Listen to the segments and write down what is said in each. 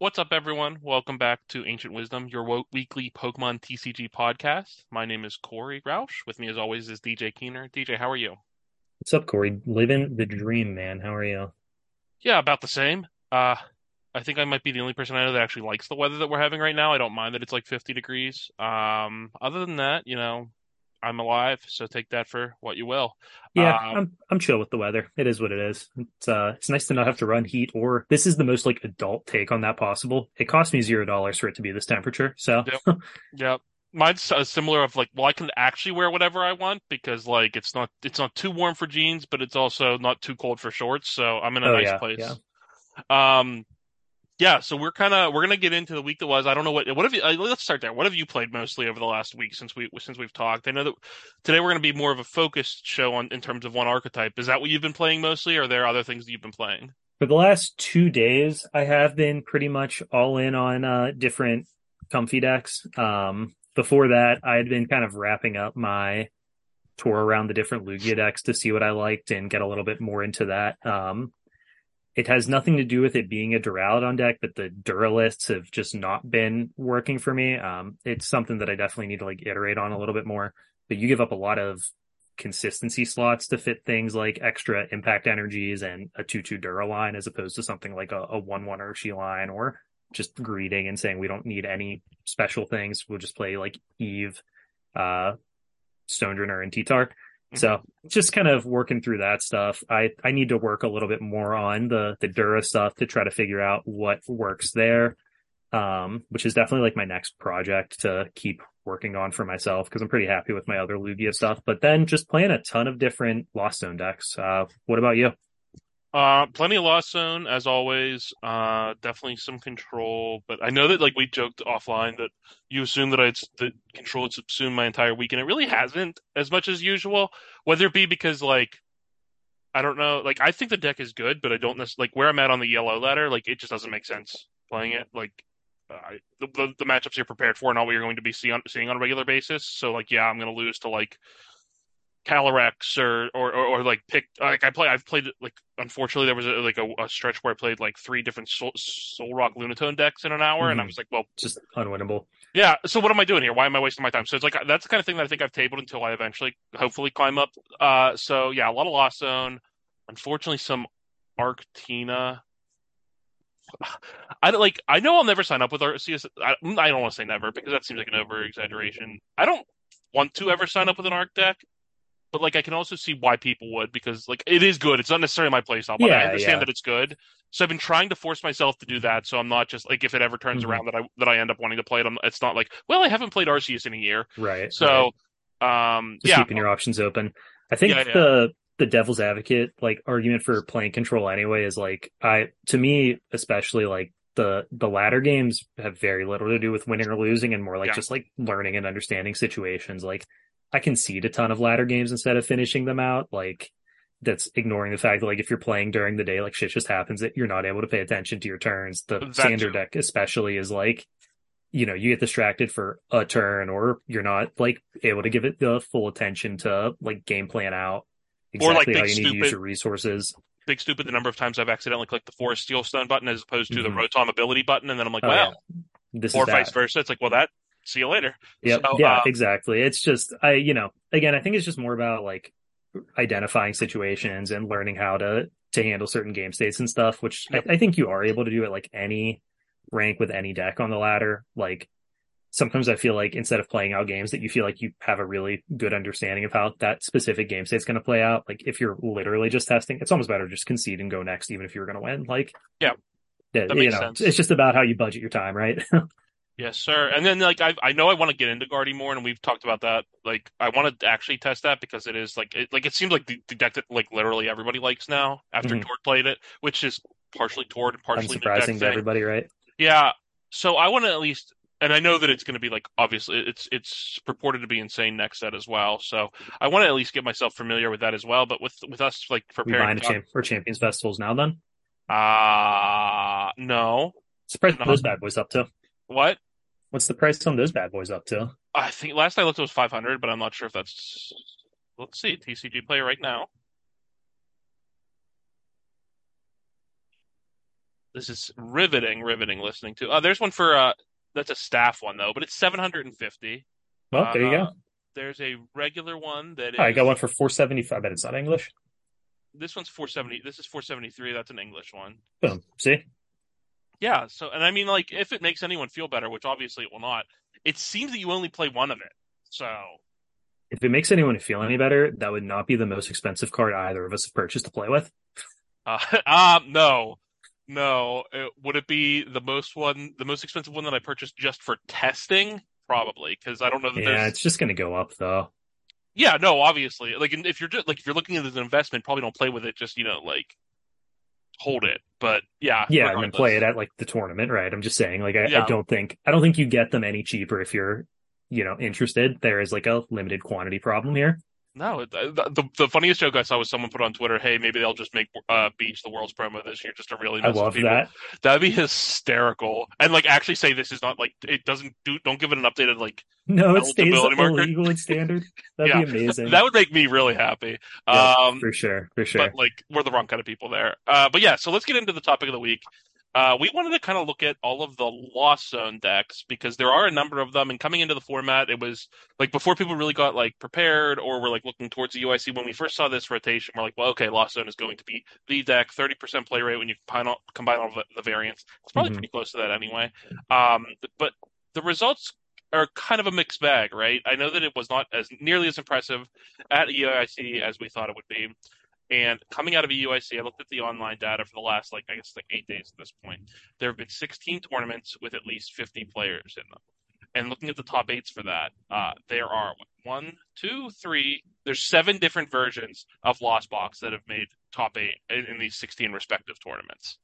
What's up, everyone? Welcome back to Ancient Wisdom, your weekly Pokemon TCG podcast. My name is Corey Roush. With me, as always, is DJ Keener. DJ, how are you? What's up, Corey? Living the dream, man. How are you? Yeah, about the same. Uh, I think I might be the only person I know that actually likes the weather that we're having right now. I don't mind that it's like 50 degrees. Um, other than that, you know, I'm alive, so take that for what you will. Yeah, Um, I'm I'm chill with the weather. It is what it is. It's uh it's nice to not have to run heat or this is the most like adult take on that possible. It cost me zero dollars for it to be this temperature. So Yep. yeah, mine's uh, similar. Of like, well, I can actually wear whatever I want because like it's not it's not too warm for jeans, but it's also not too cold for shorts. So I'm in a Oh, nice yeah, place. yeah. Um, yeah. So we're kind of we're gonna get into the week that was. I don't know what what have you. Uh, let's start there. What have you played mostly over the last week since we since we've talked? I know that today we're gonna be more of a focused show on in terms of one archetype. Is that what you've been playing mostly, or are there other things that you've been playing? for the last two days I have been pretty much all in on uh different Comfey decks. Um before that I had been kind of wrapping up my tour around the different Lugia decks to see what I liked and get a little bit more into that. Um It has nothing to do with it being a Duraludon deck, but the Duralists have just not been working for me. Um, it's something that I definitely need to like iterate on a little bit more. But you give up a lot of consistency slots to fit things like extra impact energies and a 2 2 Duraline as opposed to something like a, a 1 1 Urshi line or just greeting and saying we don't need any special things. We'll just play like Eve, uh, Stone Stonjourner, and T-Tar. So just kind of working through that stuff. I, I need to work a little bit more on the, the Dura stuff to try to figure out what works there. Um, which is definitely like my next project to keep working on for myself because I'm pretty happy with my other Lugia stuff. But then just playing a ton of different Lost Zone decks. Uh, what about you? Uh, plenty of Lost Zone as always. Uh, definitely some control, but I know that like we joked offline that you assume that I'd that control had subsumed my entire week, and it really hasn't as much as usual. Whether it be because like I don't know, like I think the deck is good, but I don't necessarily like where I'm at on the yellow ladder. Like it just doesn't make sense playing it. Like uh, the, the matchups you're prepared for, not what you're going to be see on, seeing on a regular basis. So like yeah, I'm going to lose to like Calyrex or, or or or like pick like I play I've played like unfortunately there was a, like a, a stretch where I played like three different Soul, Solrock Lunatone decks in an hour and I Mhm. was like well Just unwinnable. yeah so what am I doing here? Why am I wasting my time? So it's like that's the kind of thing that I think I've tabled until I eventually hopefully climb up. Uh so yeah a lot of Lost Zone. Unfortunately some Arctina. I don't like I know I'll never sign up with Arceus I, I don't want to say never because that seems like an over exaggeration I don't want to ever sign up with an Arc deck but like I can also see why people would because like it is good. It's not necessarily my playstyle, but I understand yeah. that it's good. So I've been trying to force myself to do that. So I'm not just like if it ever turns Mhm. around that I that I end up wanting to play it. I'm, it's not like well I haven't played Arceus in a year. Right. right. So um just yeah keeping your options open. I think Yeah, yeah. the the devil's advocate like argument for playing control anyway is like I to me especially like the the latter games have very little to do with winning or losing and more like Yeah. just like learning and understanding situations. Like I concede a ton of ladder games instead of finishing them out. Like that's ignoring the fact that like if you're playing during the day, like shit just happens that you're not able to pay attention to your turns. The That standard too. deck especially is like you know, you get distracted for a turn or you're not like able to give it the full attention to like game plan out exactly Or, like, how you need to use stupid- your resources. big stupid the number of times I've accidentally clicked the Forest Seal Stone button as opposed to the Mhm. Rotom ability button, and then I'm like, Oh, well, This or is vice versa. It's like, well, that see you later. Yep. So, yeah, uh, exactly. It's just I, you know, again, I think it's just more about like identifying situations and learning how to to handle certain game states and stuff, which Yep. I, I think you are able to do at like any rank with any deck on the ladder. Like sometimes I feel like instead of playing out games that you feel like you have a really good understanding of how that specific game state's going to play out. Like if you're literally just testing, it's almost better to just concede and go next, even if you're going to win. Like, Yeah. yeah, That you know, sense. it's just about how you budget your time, right? Yes, sir. And then like I I know I want to get into Guardy more, and we've talked about that. Like I want to actually test that because it is like it like it seems like the, the deck that like literally everybody likes now after Mhm. Tord played it, which is partially Tord and partially deck to everybody, right? Yeah. So I want to at least, and I know that it's going to be like obviously it's it's purported to be insane next set as well. So I want to at least get myself familiar with that as well. But with with us like preparing, champ or champions festivals now then? uh no, Surprise! No. those bad boys up to? what? What's the price on those bad boys up to? I think last I looked it was 500, but I'm not sure if that's. Let's see, TCG player right now. This is riveting, riveting listening to. Uh, there's one for uh, that's a staff one though, but it's 750. Well, there you Uh, go. There's a regular one that is. I got one for 475. I bet it's not English. This one's 470. This is 473. That's an English one. Boom. See? Yeah. So, and I mean, like, if it makes anyone feel better, which obviously it will not, it seems that you only play one of it. So, If it makes anyone feel any better, that would not be the most expensive card either of us have purchased to play with. uh, uh no, no. Uh, would it be the most one, the most expensive one that I purchased just for testing? Probably, because I don't know that Yeah, there's. it's just going to go up though. Yeah, no, obviously. Like, if you're just like if you're looking at it as an investment, probably don't play with it. Just you know, like hold it. But yeah, Yeah, and then play it at like the tournament, right? I'm just saying, like, I, Yeah. I don't think I don't think you get them any cheaper if you're, you know, interested. There is like a limited quantity problem here. No, the, the the funniest joke I saw was someone put on Twitter, "Hey, maybe they'll just make uh, Beach the world's promo this year just to really I love people." that. That'd be hysterical. And like actually say this is not like it doesn't do don't give it an updated like No, it stays the legal standard. That'd Yeah, be amazing. that would make me really happy. Yeah, Um, for sure, for sure. but like we're the wrong kind of people there. Uh, but yeah, so let's get into the topic of the week. Uh, we wanted to kind of look at all of the Lost Zone decks because there are a number of them, and coming into the format, it was like before people really got like prepared or were like looking towards the EUIC. When we first saw this rotation, we're like, well, okay, Lost Zone is going to be the deck, thirty percent play rate when you combine all, combine all the, the variants. It's probably Mhm. pretty close to that anyway. Um, but the results are kind of a mixed bag, right? I know that it was not as nearly as impressive at EUIC as we thought it would be. And coming out of a UIC, I looked at the online data for the last, like, I guess, like eight days at this point. There have been 16 tournaments with at least 50 players in them. And looking at the top eights for that, uh, there are one, two, three. There's seven different versions of Lost Box that have made top eight in, in these 16 respective tournaments.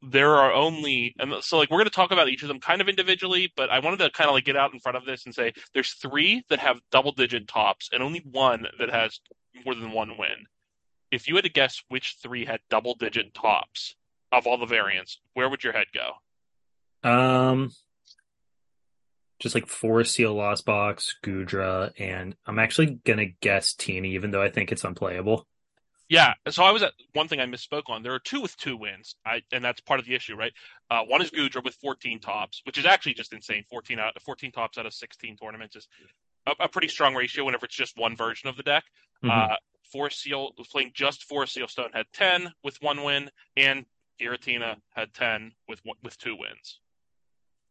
There are only, and so like we're going to talk about each of them kind of individually, but I wanted to kind of like get out in front of this and say there's three that have double digit tops and only one that has more than one win if you had to guess which three had double digit tops of all the variants, where would your head go? Um, just like Forest Seal, Lost Box, Goodra, and I'm actually gonna guess Teeny, even though I think it's unplayable. Yeah, so I was at one thing I misspoke on. There are two with two wins, I, and that's part of the issue, right? Uh, one is Goodra with 14 tops, which is actually just insane. 14 out, 14 tops out of 16 tournaments is a, a pretty strong ratio whenever it's just one version of the deck. Mhm. Uh, Forest Seal playing just Forest Seal Stone had 10 with one win, and Giratina had 10 with with two wins.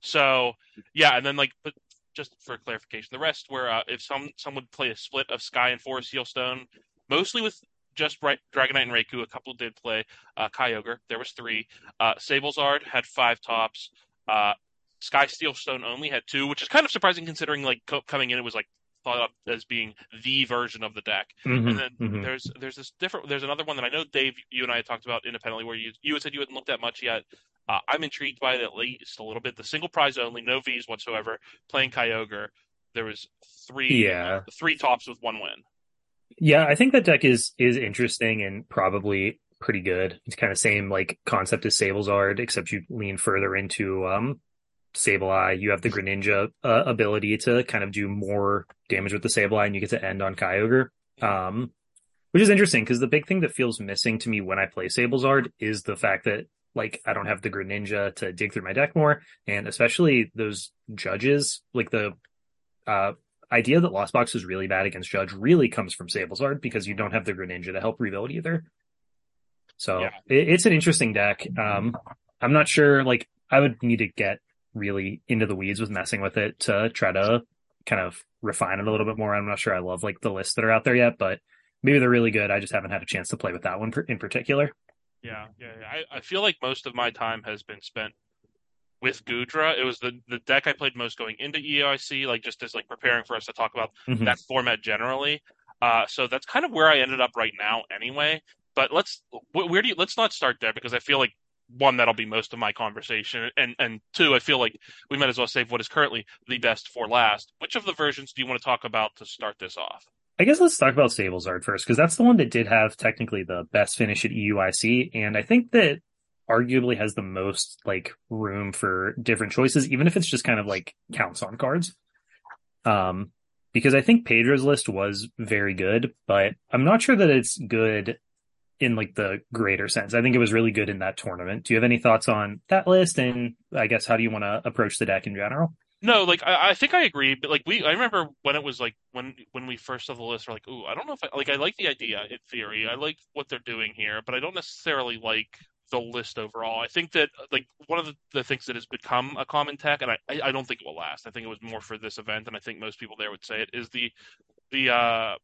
So yeah, and then like, but just for clarification, the rest were uh, if some some would play a split of Sky and Forest Seal Stone, mostly with just right, Dragonite and Raikou. A couple did play uh, Kyogre. There was three. Uh, Sablezard had five tops. Uh, Sky Steel Stone only had two, which is kind of surprising considering like co- coming in it was like thought of as being the version of the deck. Mhm, And then mhm. there's there's this different there's another one that I know Dave you and I had talked about independently where you you had said you hadn't looked at much yet. Uh, I'm intrigued by it at least a little bit. The single prize only, no V's whatsoever. Playing Kyogre, there was three Yeah. three tops with one win. Yeah, I think that deck is is interesting and probably pretty good. It's kind of same like concept as Sablezard, except you lean further into um Sableye. You have the Greninja uh, ability to kind of do more damage with the Sableye, and you get to end on Kyogre. Um, which is interesting because the big thing that feels missing to me when I play Sablezard is the fact that like I don't have the Greninja to dig through my deck more, and especially those judges, like the uh idea that Lost Box is really bad against Judge really comes from Sablezard because you don't have the Greninja to help rebuild either. So Yeah. it, it's an interesting deck. Um, I'm not sure, like, I would need to get really into the weeds with messing with it to try to kind of refine it a little bit more. I'm not sure I love like the lists that are out there yet, but maybe they're really good. I just haven't had a chance to play with that one in particular. Yeah, yeah. yeah. I, I feel like most of my time has been spent with Goodra. It was the, the deck I played most going into EUIC, like just as like preparing for us to talk about Mhm. that format generally. Uh, so that's kind of where I ended up right now, anyway. But let's where do you let's not start there because I feel like one that'll be most of my conversation, and and two, I feel like we might as well save what is currently the best for last. Which of the versions do you want to talk about to start this off? I guess let's talk about Sablezard first, because that's the one that did have technically the best finish at EUIC, and I think that arguably has the most like room for different choices, even if it's just kind of like counts on cards. Um, because I think Pedro's list was very good, but I'm not sure that it's good in like the greater sense. I think it was really good in that tournament. Do you have any thoughts on that list? And I guess how do you want to approach the deck in general? No, like I, I think I agree, but like we, I remember when it was like when when we first saw the list, we're like, ooh, I don't know if I like. I like the idea in theory. I like what they're doing here, but I don't necessarily like the list overall. I think that like one of the, the things that has become a common tech, and I, I don't think it will last. I think it was more for this event, and I think most people there would say it is the the uh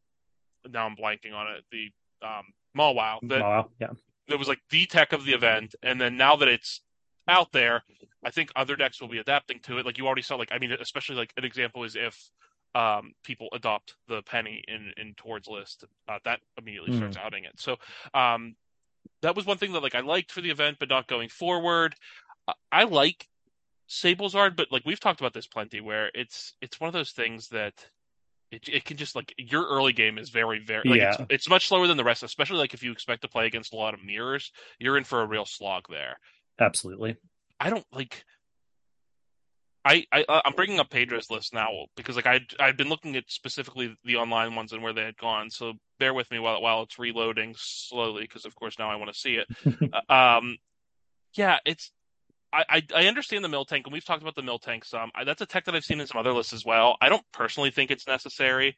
now I'm blanking on it the um Mawile that Wow, yeah. that was like the tech of the event, and then now that it's out there, I think other decks will be adapting to it. Like you already saw, like I mean, especially like an example is if um, people adopt the penny in in Tord's list, uh, that immediately starts Mm. outing it. So um, that was one thing that like I liked for the event, but not going forward. I, I like Sablezard, but like we've talked about this plenty, where it's it's one of those things that. It, it can just like your early game is very very like it's Yeah, it's much slower than the rest, especially like if you expect to play against a lot of mirrors, you're in for a real slog there. absolutely. I don't like. I, I uh, I'm bringing up Pedro's list now because like I I've been looking at specifically the online ones and where they had gone. So bear with me while while it's reloading slowly because of course now I want to see it. Uh, um, yeah, it's I, I understand the mill tank and we've talked about the mill tank some. I, that's a tech that I've seen in some other lists as well. I don't personally think it's necessary.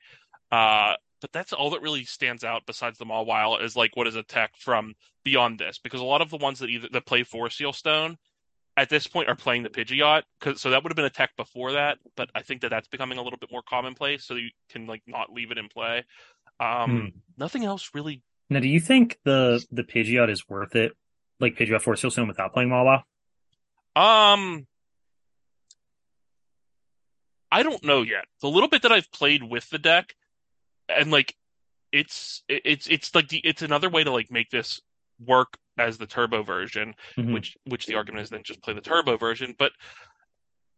Uh, but that's all that really stands out besides the Mawile is like what is a tech from beyond this because a lot of the ones that either that play for Sealstone at this point are playing the Pidgeot, so that would have been a tech before that, but I think that that's becoming a little bit more commonplace, so you can like not leave it in play. Hmm. Um, nothing else really. Now, do you think the the Pidgeot is worth it? Like Pidgeot Forest Seal Stone without playing Wawa? Um, I don't know yet. The little bit that I've played with the deck, and like, it's it's it's like the it's another way to like make this work as the turbo version, Mhm. which which the argument is then just play the turbo version, but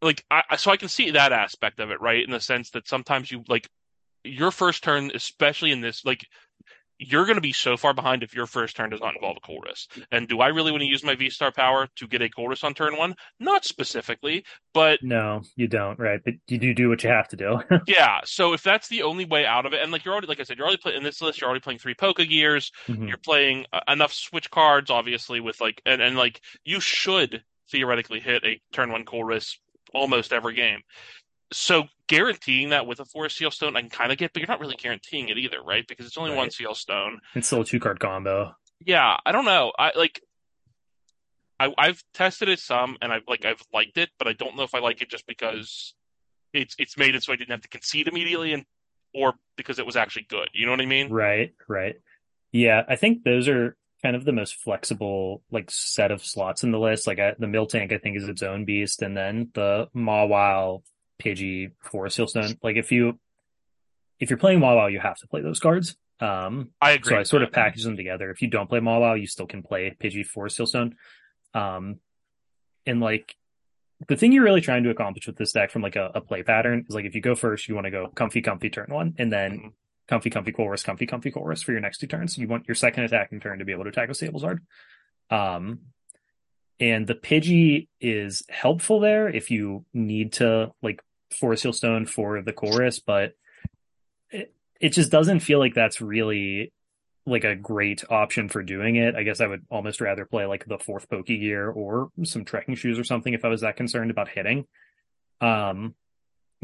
like I- so I can see that aspect of it, right? In the sense that sometimes you like your first turn, especially in this, like you're going to be so far behind if your first turn does not involve a Colress. And do I really want to use my V Star power to get a Colress on turn one? Not specifically, but No, you don't, right? But you do do what you have to do. yeah. So if that's the only way out of it, and like you're already, like I said, you're already playing in this list, you're already playing three Poke Gears, Mhm. you're playing uh, enough switch cards, obviously, with like, and, and like you should theoretically hit a turn one Colress almost every game. So guaranteeing that with a Forest Seal Stone, I can kind of get, but you're not really guaranteeing it either, right? Because it's only one seal stone. It's still a two card combo. Yeah, I don't know. I like. I, I've tested it some, and I've like I've liked it, but I don't know if I like it just because it's it's made it so I didn't have to concede immediately, and or because it was actually good. You know what I mean? Right, right. Yeah, I think those are kind of the most flexible like set of slots in the list. Like I, the Mill Tank, I think is its own beast, and then the Mawile, Pidgey, Forest Sealstone. Like if you if you're playing Mawile, you have to play those cards. Um, I agree. so I sort of package them together. If you don't play Mawile, you still can play Pidgey, Forest Sealstone. Um, and like the thing you're really trying to accomplish with this deck from like a, a play pattern is like if you go first, you want to go Comfey, Comfey turn one, and then Mhm. Comfey, Comfey Colress, Comfey, Comfey Colress for your next two turns. You want your second attacking turn to be able to attack with Sablezard. Um, and the Pidgey is helpful there if you need to like Forest Seal Stone for the Colress, but it, it just doesn't feel like that's really like a great option for doing it. I guess I would almost rather play like the fourth Pokey Gear or some trekking shoes or something if I was that concerned about hitting. Um,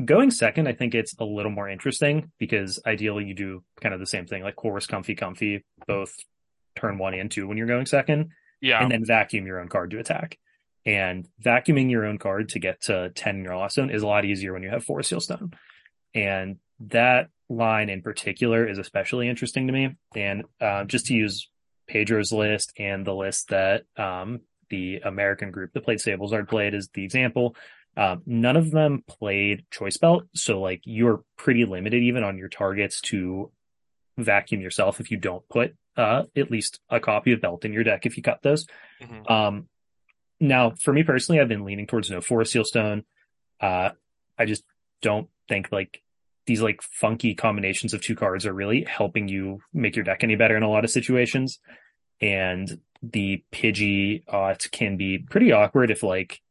going second, I think it's a little more interesting because ideally you do kind of the same thing, like Colress, Comfey, Comfey, both turn one and two when you're going second, Yeah. and then vacuum your own card to attack. And vacuuming your own card to get to 10 in your lost zone is a lot easier when you have Forest Seal Stone. And that line in particular is especially interesting to me. And uh, just to use Pedro's list and the list that um, the American group that played Sablezard played as the example, um, none of them played Choice Belt. So, like, you're pretty limited even on your targets to vacuum yourself if you don't put uh, at least a copy of Belt in your deck if you cut those. Mhm. Um, now, for me personally, I've been leaning towards no forest seal stone. Uh, I just don't think like these like funky combinations of two cards are really helping you make your deck any better in a lot of situations. And the Pidgey uh, can be pretty awkward if like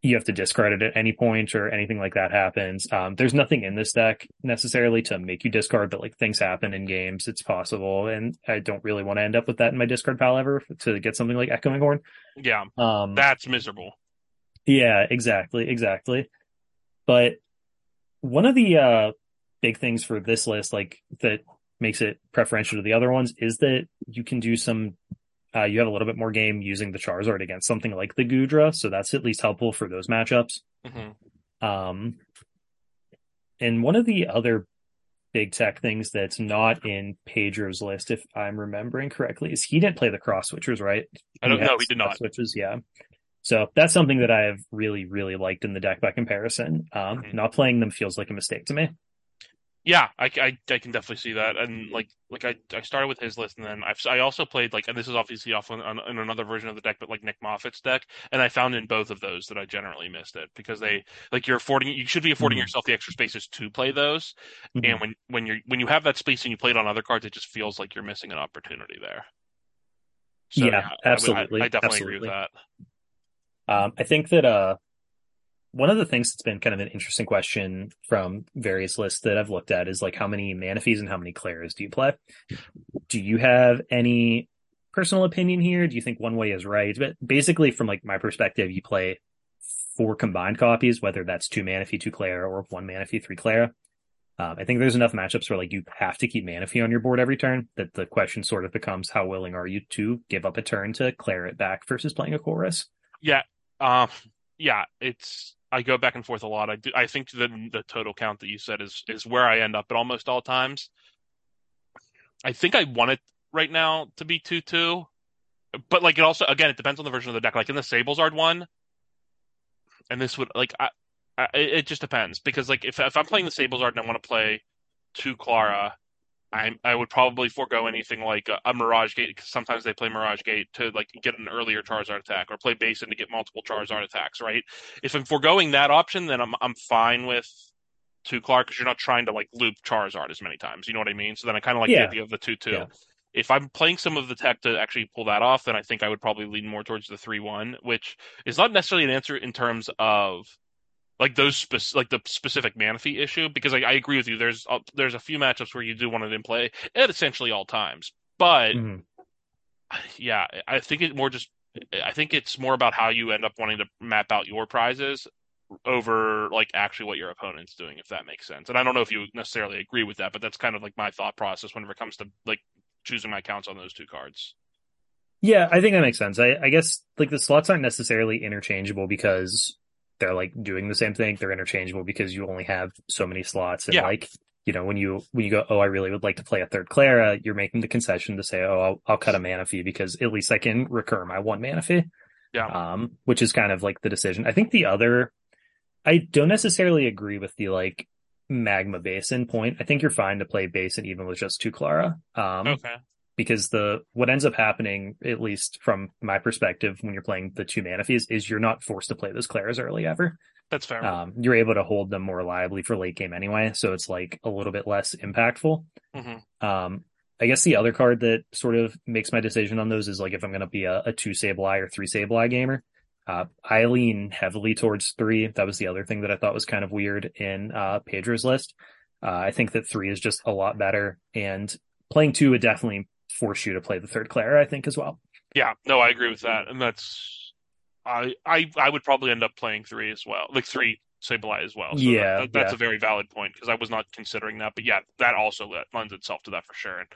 you have to discard it at any point or anything like that happens. Um, there's nothing in this deck necessarily to make you discard, but like things happen in games. It's possible. And I don't really want to end up with that in my discard pile ever to get something like Echoing Horn. Yeah. Um, That's miserable. yeah, exactly. Exactly. But one of the, uh, big things for this list, like that makes it preferential to the other ones is that you can do some uh, you have a little bit more game using the Charizard against something like the Goodra, so that's at least helpful for those matchups. hmm Um, and one of the other big tech things that's not in Pedro's list, if I'm remembering correctly, is he didn't play the cross switchers, right? I don't know. He did not. switches, yeah. So that's something that I have really, really liked in the deck by comparison. Um, Mhm. Not playing them feels like a mistake to me. Yeah, I, I, I can definitely see that. And like like I, I started with his list, and then I've I also played like, and this is obviously off on, on, on another version of the deck, but like Nick Moffat's deck, and I found in both of those that I generally missed it because they like you're affording you should be affording Mhm. yourself the extra spaces to play those, Mhm. and when when you're when you have that space and you play it on other cards, it just feels like you're missing an opportunity there. So, Yeah, would- absolutely, I, I definitely agree with that. Um, I think that uh, one of the things that's been kind of an interesting question from various lists that I've looked at is like how many Manaphies and how many Klaras do you play? Do you have any personal opinion here? Do you think one way is right? But basically, from like my perspective, you play four combined copies, whether that's two Manaphy, two Klara, or one Manaphy, three Klara. Um, I think there's enough matchups where like you have to keep Manaphy on your board every turn that the question sort of becomes how willing are you to give up a turn to clear it back versus playing a Colress? Yeah, um, yeah, it's I go back and forth a lot. I do, I think the the total count that you said is is where I end up at almost all times. I think I want it right now to be two two, but like it also again it depends on the version of the deck. Like in the Sablezard one, and this would like I, I it just depends because like if if I'm playing the Sablezard and I want to play two Klara. I I would probably forego anything like a, a Mirage Gate because sometimes they play Mirage Gate to like get an earlier Charizard attack or play Basin to get multiple Charizard attacks, right? If I'm foregoing that option, then I'm I'm fine with two Clark because you're not trying to like loop Charizard as many times. You know what I mean? So then I kind of like the idea of the two two. Yeah. If I'm playing some of the tech to actually pull that off, then I think I would probably lean more towards the three one, which is not necessarily an answer in terms of like those spec- like the specific Manaphy issue because I, I agree with you. There's a, there's a few matchups where you do want it in play at essentially all times, but Mhm. yeah, I think it more just I think it's more about how you end up wanting to map out your prizes over like actually what your opponent's doing, if that makes sense. And I don't know if you necessarily agree with that, but that's kind of like my thought process whenever it comes to like choosing my counts on those two cards. Yeah, I think that makes sense. I, I guess like the slots aren't necessarily interchangeable because they're like doing the same thing. They're interchangeable because you only have so many slots. And Yeah. like, you know, when you when you go, oh, I really would like to play a third Klara, you're making the concession to say, oh, I'll, I'll cut a Manaphy because at least I can recur my one Manaphy. Yeah. Um, which is kind of like the decision. I think the other, I don't necessarily agree with the like magma basin point. I think you're fine to play basin even with just two Klara. Um, Okay. Because the what ends up happening, at least from my perspective, when you're playing the two Manaphys, is you're not forced to play those Klaras early ever. That's fair. Um, you're able to hold them more reliably for late game anyway, so it's like a little bit less impactful. hmm Um, I guess the other card that sort of makes my decision on those is like if I'm going to be a, a two Sableye or three Sableye gamer. Uh, I lean heavily towards three. That was the other thing that I thought was kind of weird in uh, Pedro's list. Uh, I think that three is just a lot better, and playing two would definitely force you to play the third Klara. I think as well. Yeah, no, I agree with that, and that's I I I would probably end up playing three as well, like three Sableye as well. So Yeah, that, that's yeah. a very valid point because I was not considering that, but yeah, that also lends itself to that for sure. And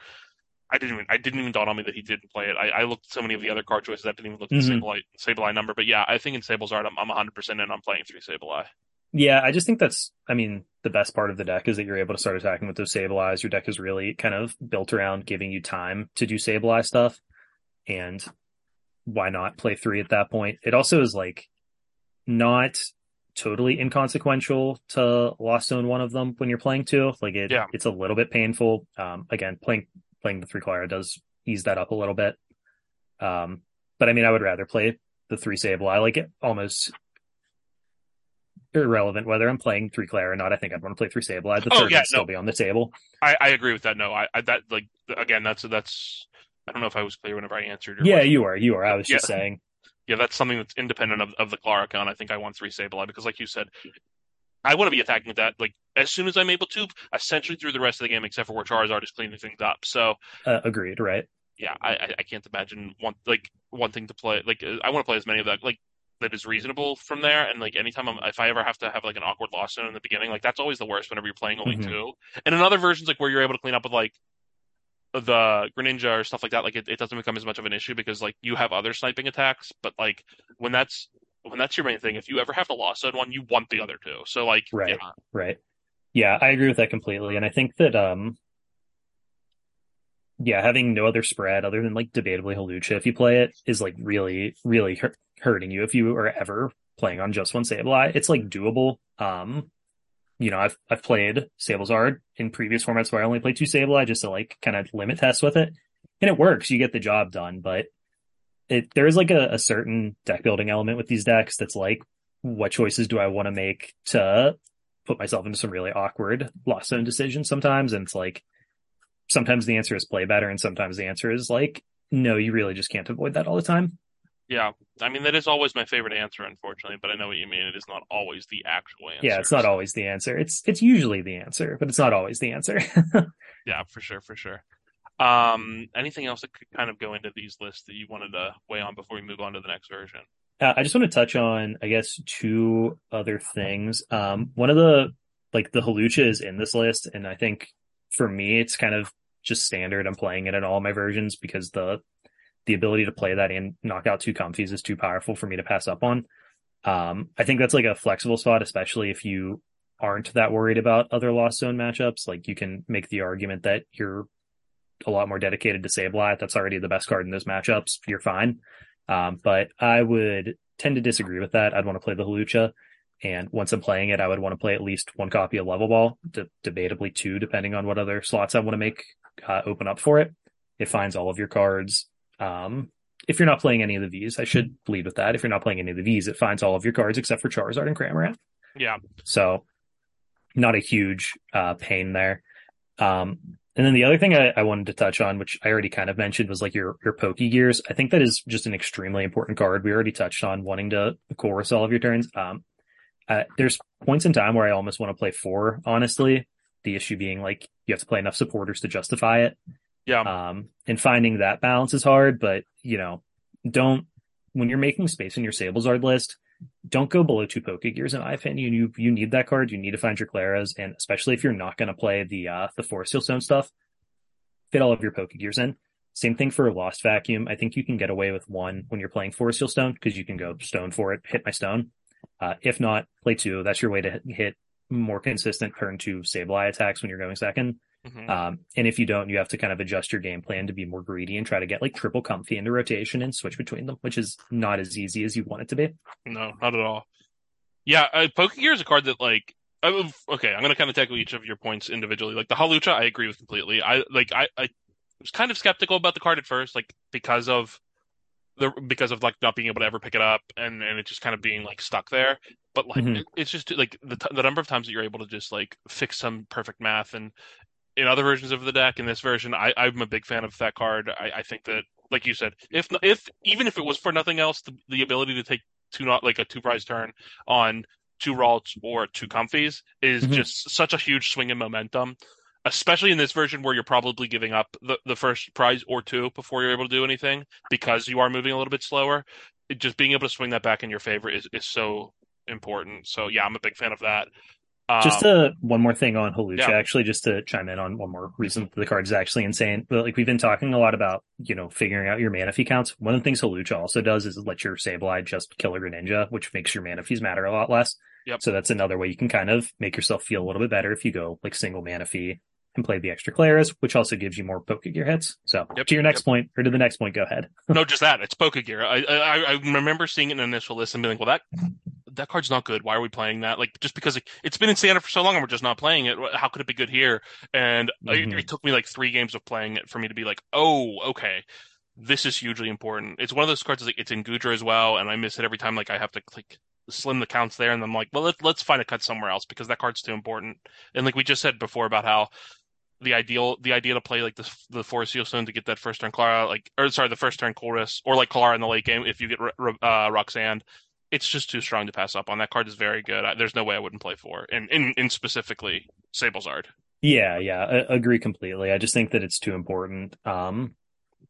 I didn't even I didn't even dawn on me that he didn't play it. I, I looked at so many of the other card choices. I didn't even look at the Mhm. Sableye Sableye number, but yeah, I think in Sablezard I'm I'm 100 percent in on playing three Sableye. Yeah, I just think that's, I mean, the best part of the deck is that you're able to start attacking with those Sableyes. Your deck is really kind of built around giving you time to do Sableye stuff. And why not play three at that point? It also is like not totally inconsequential to lost zone one of them when you're playing two. Like it, Yeah. it's a little bit painful. Um, again, playing, playing the three Klara does ease that up a little bit. Um, but I mean, I would rather play the three Sableye. Like it almost irrelevant whether I'm playing three Klara or not. I think I'd want to play three Sableye. The Oh, third yeah, would still no. be on the table. I, I agree with that. No, I, I that like again that's that's I don't know if I was clear whenever I answered Yeah, question. you are. You are. I was Yeah. just saying. yeah, that's something that's independent of, of the Claricon. I think I want three Sableye because, like you said, I want to be attacking with that like as soon as I'm able to, essentially through the rest of the game, except for where Charizard is cleaning things up. So, uh, agreed, right? Yeah, I I can't imagine one like wanting to play like I want to play as many of that like that is reasonable from there. And like anytime I'm, if I ever have to have like an awkward loss zone in the beginning, like that's always the worst whenever you're playing only mm-hmm. two. And in other versions, like where you're able to clean up with like the Greninja or stuff like that, like it, it doesn't become as much of an issue because like you have other sniping attacks. But like when that's when that's your main thing, if you ever have to loss zone one, you want the other two. So like right, yeah. right, yeah, I agree with that completely. And I think that um yeah, having no other spread other than like debatably Hawlucha if you play it is like really, really hurting you if you are ever playing on just one Sableye. It's like doable. Um, you know, I've I've played Sablezard in previous formats where I only play two Sableye just to like kind of limit test with it, and it works. You get the job done, but it there is like a, a certain deck building element with these decks that's like, what choices do I want to make to put myself into some really awkward loss zone decisions sometimes, and it's like sometimes the answer is play better, and sometimes the answer is like, no, you really just can't avoid that all the time. Yeah, I mean that is always my favorite answer, unfortunately. But I know what you mean. It is not always the actual answer. Yeah, it's not always the answer. It's it's usually the answer, but it's not always the answer. yeah, for sure, for sure. Um, anything else that could kind of go into these lists that you wanted to weigh on before we move on to the next version? Uh, I just want to touch on, I guess, two other things. Um, one of the like the halucha is in this list, and I think for me, it's kind of just standard. I'm playing it in all my versions because the the ability to play that and knock out two Comfeys is too powerful for me to pass up on. Um, I think that's like a flexible spot, especially if you aren't that worried about other lost zone matchups. Like you can make the argument that you're a lot more dedicated to Sableye. That's already the best card in those matchups. You're fine. Um, but I would tend to disagree with that. I'd want to play the Hawlucha. And once I'm playing it, I would want to play at least one copy of Level Ball, de- debatably two, depending on what other slots I want to make uh, open up for it. It finds all of your cards. Um, if you're not playing any of the V's, I should lead with that. If you're not playing any of the V's, it finds all of your cards except for Charizard and Cramorant. Yeah. So not a huge uh, pain there. Um, and then the other thing I, I, wanted to touch on, which I already kind of mentioned, was like your your Pokegears. I think that is just an extremely important card. We already touched on wanting to Colress all of your turns. Um, uh, there's points in time where I almost want to play four, honestly. The issue being like you have to play enough supporters to justify it. Yeah. Um, and finding that balance is hard, but you know, don't when you're making space in your Sablezard list, don't go below two Pokegears in my opinion. You you need that card. You need to find your Klaras, and especially if you're not going to play the uh the Forest Seal Stone stuff, fit all of your Pokegears in. Same thing for a Lost Vacuum. I think you can get away with one when you're playing Forest Seal Stone because you can go stone for it, hit my stone. Uh, if not, play two. That's your way to hit more consistent turn two Sableye attacks when you're going second. Mm-hmm. Um, and if you don't, you have to kind of adjust your game plan to be more greedy and try to get like triple Comfey into rotation and switch between them, which is not as easy as you want it to be. No, not at all. Yeah, uh, Pokegear is a card that like I, okay, I'm gonna kind of tackle each of your points individually. Like the Hawlucha, I agree with completely. I like I, I was kind of skeptical about the card at first, like because of the because of like not being able to ever pick it up and and it just kind of being like stuck there. But like mm-hmm. it, it's just like the the number of times that you're able to just like fix some perfect math and in other versions of the deck. In this version, I, I'm a big fan of that card. I, I think that, like you said, if if even if it was for nothing else, the, the ability to take two not like a two prize turn on two Ralts or two Comfeys is mm-hmm. just such a huge swing in momentum. Especially in this version where you're probably giving up the, the first prize or two before you're able to do anything because you are moving a little bit slower. It, just being able to swing that back in your favor is, is so important. So yeah, I'm a big fan of that. Just um, a, one more thing on Hawlucha, yeah. actually, just to chime in on one more reason the card is actually insane. But like we've been talking a lot about, you know, figuring out your Manaphy counts. One of the things Hawlucha also does is let your Sableye just kill a Greninja, which makes your Manaphys matter a lot less. Yep. So that's another way you can kind of make yourself feel a little bit better if you go like single Manaphy and play the extra Klaras, which also gives you more Pokegear hits. So yep, to your next yep. point, or to the next point, go ahead. no, just that. It's Pokegear. I, I I remember seeing it in an initial list and being like, well, that that card's not good. Why are we playing that? Like just because it, has been in standard for so long and we're just not playing it. How could it be good here? And mm-hmm. it, it, took me like three games of playing it for me to be like, oh, okay, this is hugely important. It's one of those cards. Like it's in Goodra as well, and I miss it every time. Like I have to like slim the counts there, and I'm like, well, let's let's find a cut somewhere else because that card's too important. And like we just said before about how the ideal the idea to play like the the Forest Seal Stone to get that first turn Klara like or sorry the first turn Colress or like Klara in the late game if you get uh, Roxanne, it's just too strong to pass up on. That card is very good. I, there's no way I wouldn't play for and in, in specifically Sablezard. Yeah, yeah, I agree completely. I just think that it's too important. Um,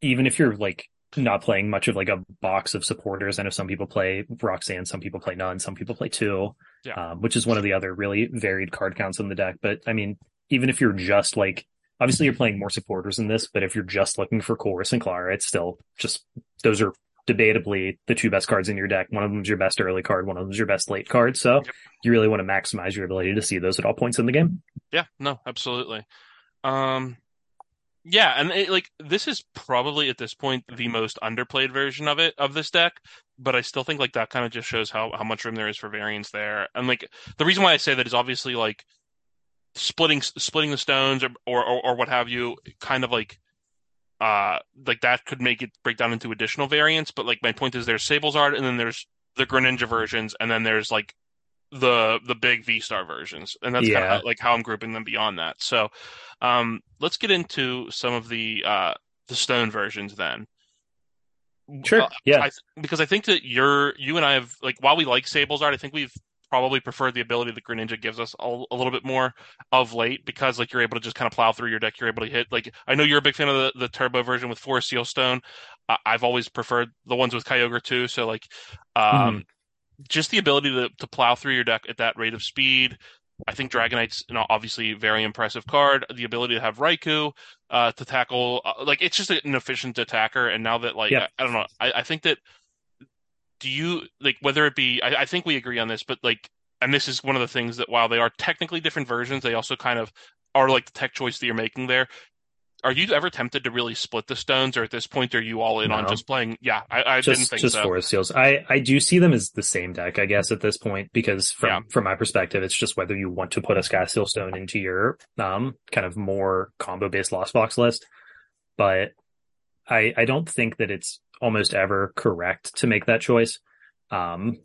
even if you're like not playing much of like a box of supporters. I know some people play Roxanne, some people play none, some people play two, yeah. um, which is one of the other really varied card counts in the deck. But I mean, even if you're just like, obviously you're playing more supporters in this, but if you're just looking for Colress and Klara, it's still just, those are debatably the two best cards in your deck. One of them is your best early card, one of them is your best late card. So yep. you really want to maximize your ability to see those at all points in the game. Yeah, no, absolutely. Um, yeah, and it, like this is probably at this point the most underplayed version of it of this deck, but I still think like that kind of just shows how how much room there is for variance there. And like the reason why I say that is obviously like splitting splitting the stones or or or, or what have you, kind of like uh like that could make it break down into additional variants. But like my point is, there's Sablezard, and then there's the Greninja versions, and then there's like the the big V Star versions, and that's yeah. kind of like how I'm grouping them beyond that. So um, let's get into some of the uh, the stone versions then. Sure. Uh, yeah. I, because I think that you're you and I have like while we like Sablezard, I think we've probably preferred the ability that Greninja gives us a, a, little bit more of late because like you're able to just kind of plow through your deck. You're able to hit like I know you're a big fan of the, the turbo version with Forest Seal Stone. Uh, I've always preferred the ones with Kyogre too. So like, um, mm-hmm. just the ability to to plow through your deck at that rate of speed, I think Dragonite's know, obviously very impressive card. The ability to have Raikou uh, to tackle, uh, like it's just an efficient attacker. And now that like yeah. I, I, don't know, I, I, think that do you like whether it be? I, I think we agree on this, but like, and this is one of the things that while they are technically different versions, they also kind of are like the tech choice that you're making there are you ever tempted to really split the stones, or at this point are you all in no. on just playing? Yeah, I, I just, didn't think just so. forest seals. I I do see them as the same deck, I guess, at this point, because from yeah. from my perspective, it's just whether you want to put a sky seal stone into your um kind of more combo based lost box list. But I I don't think that it's almost ever correct to make that choice. Um,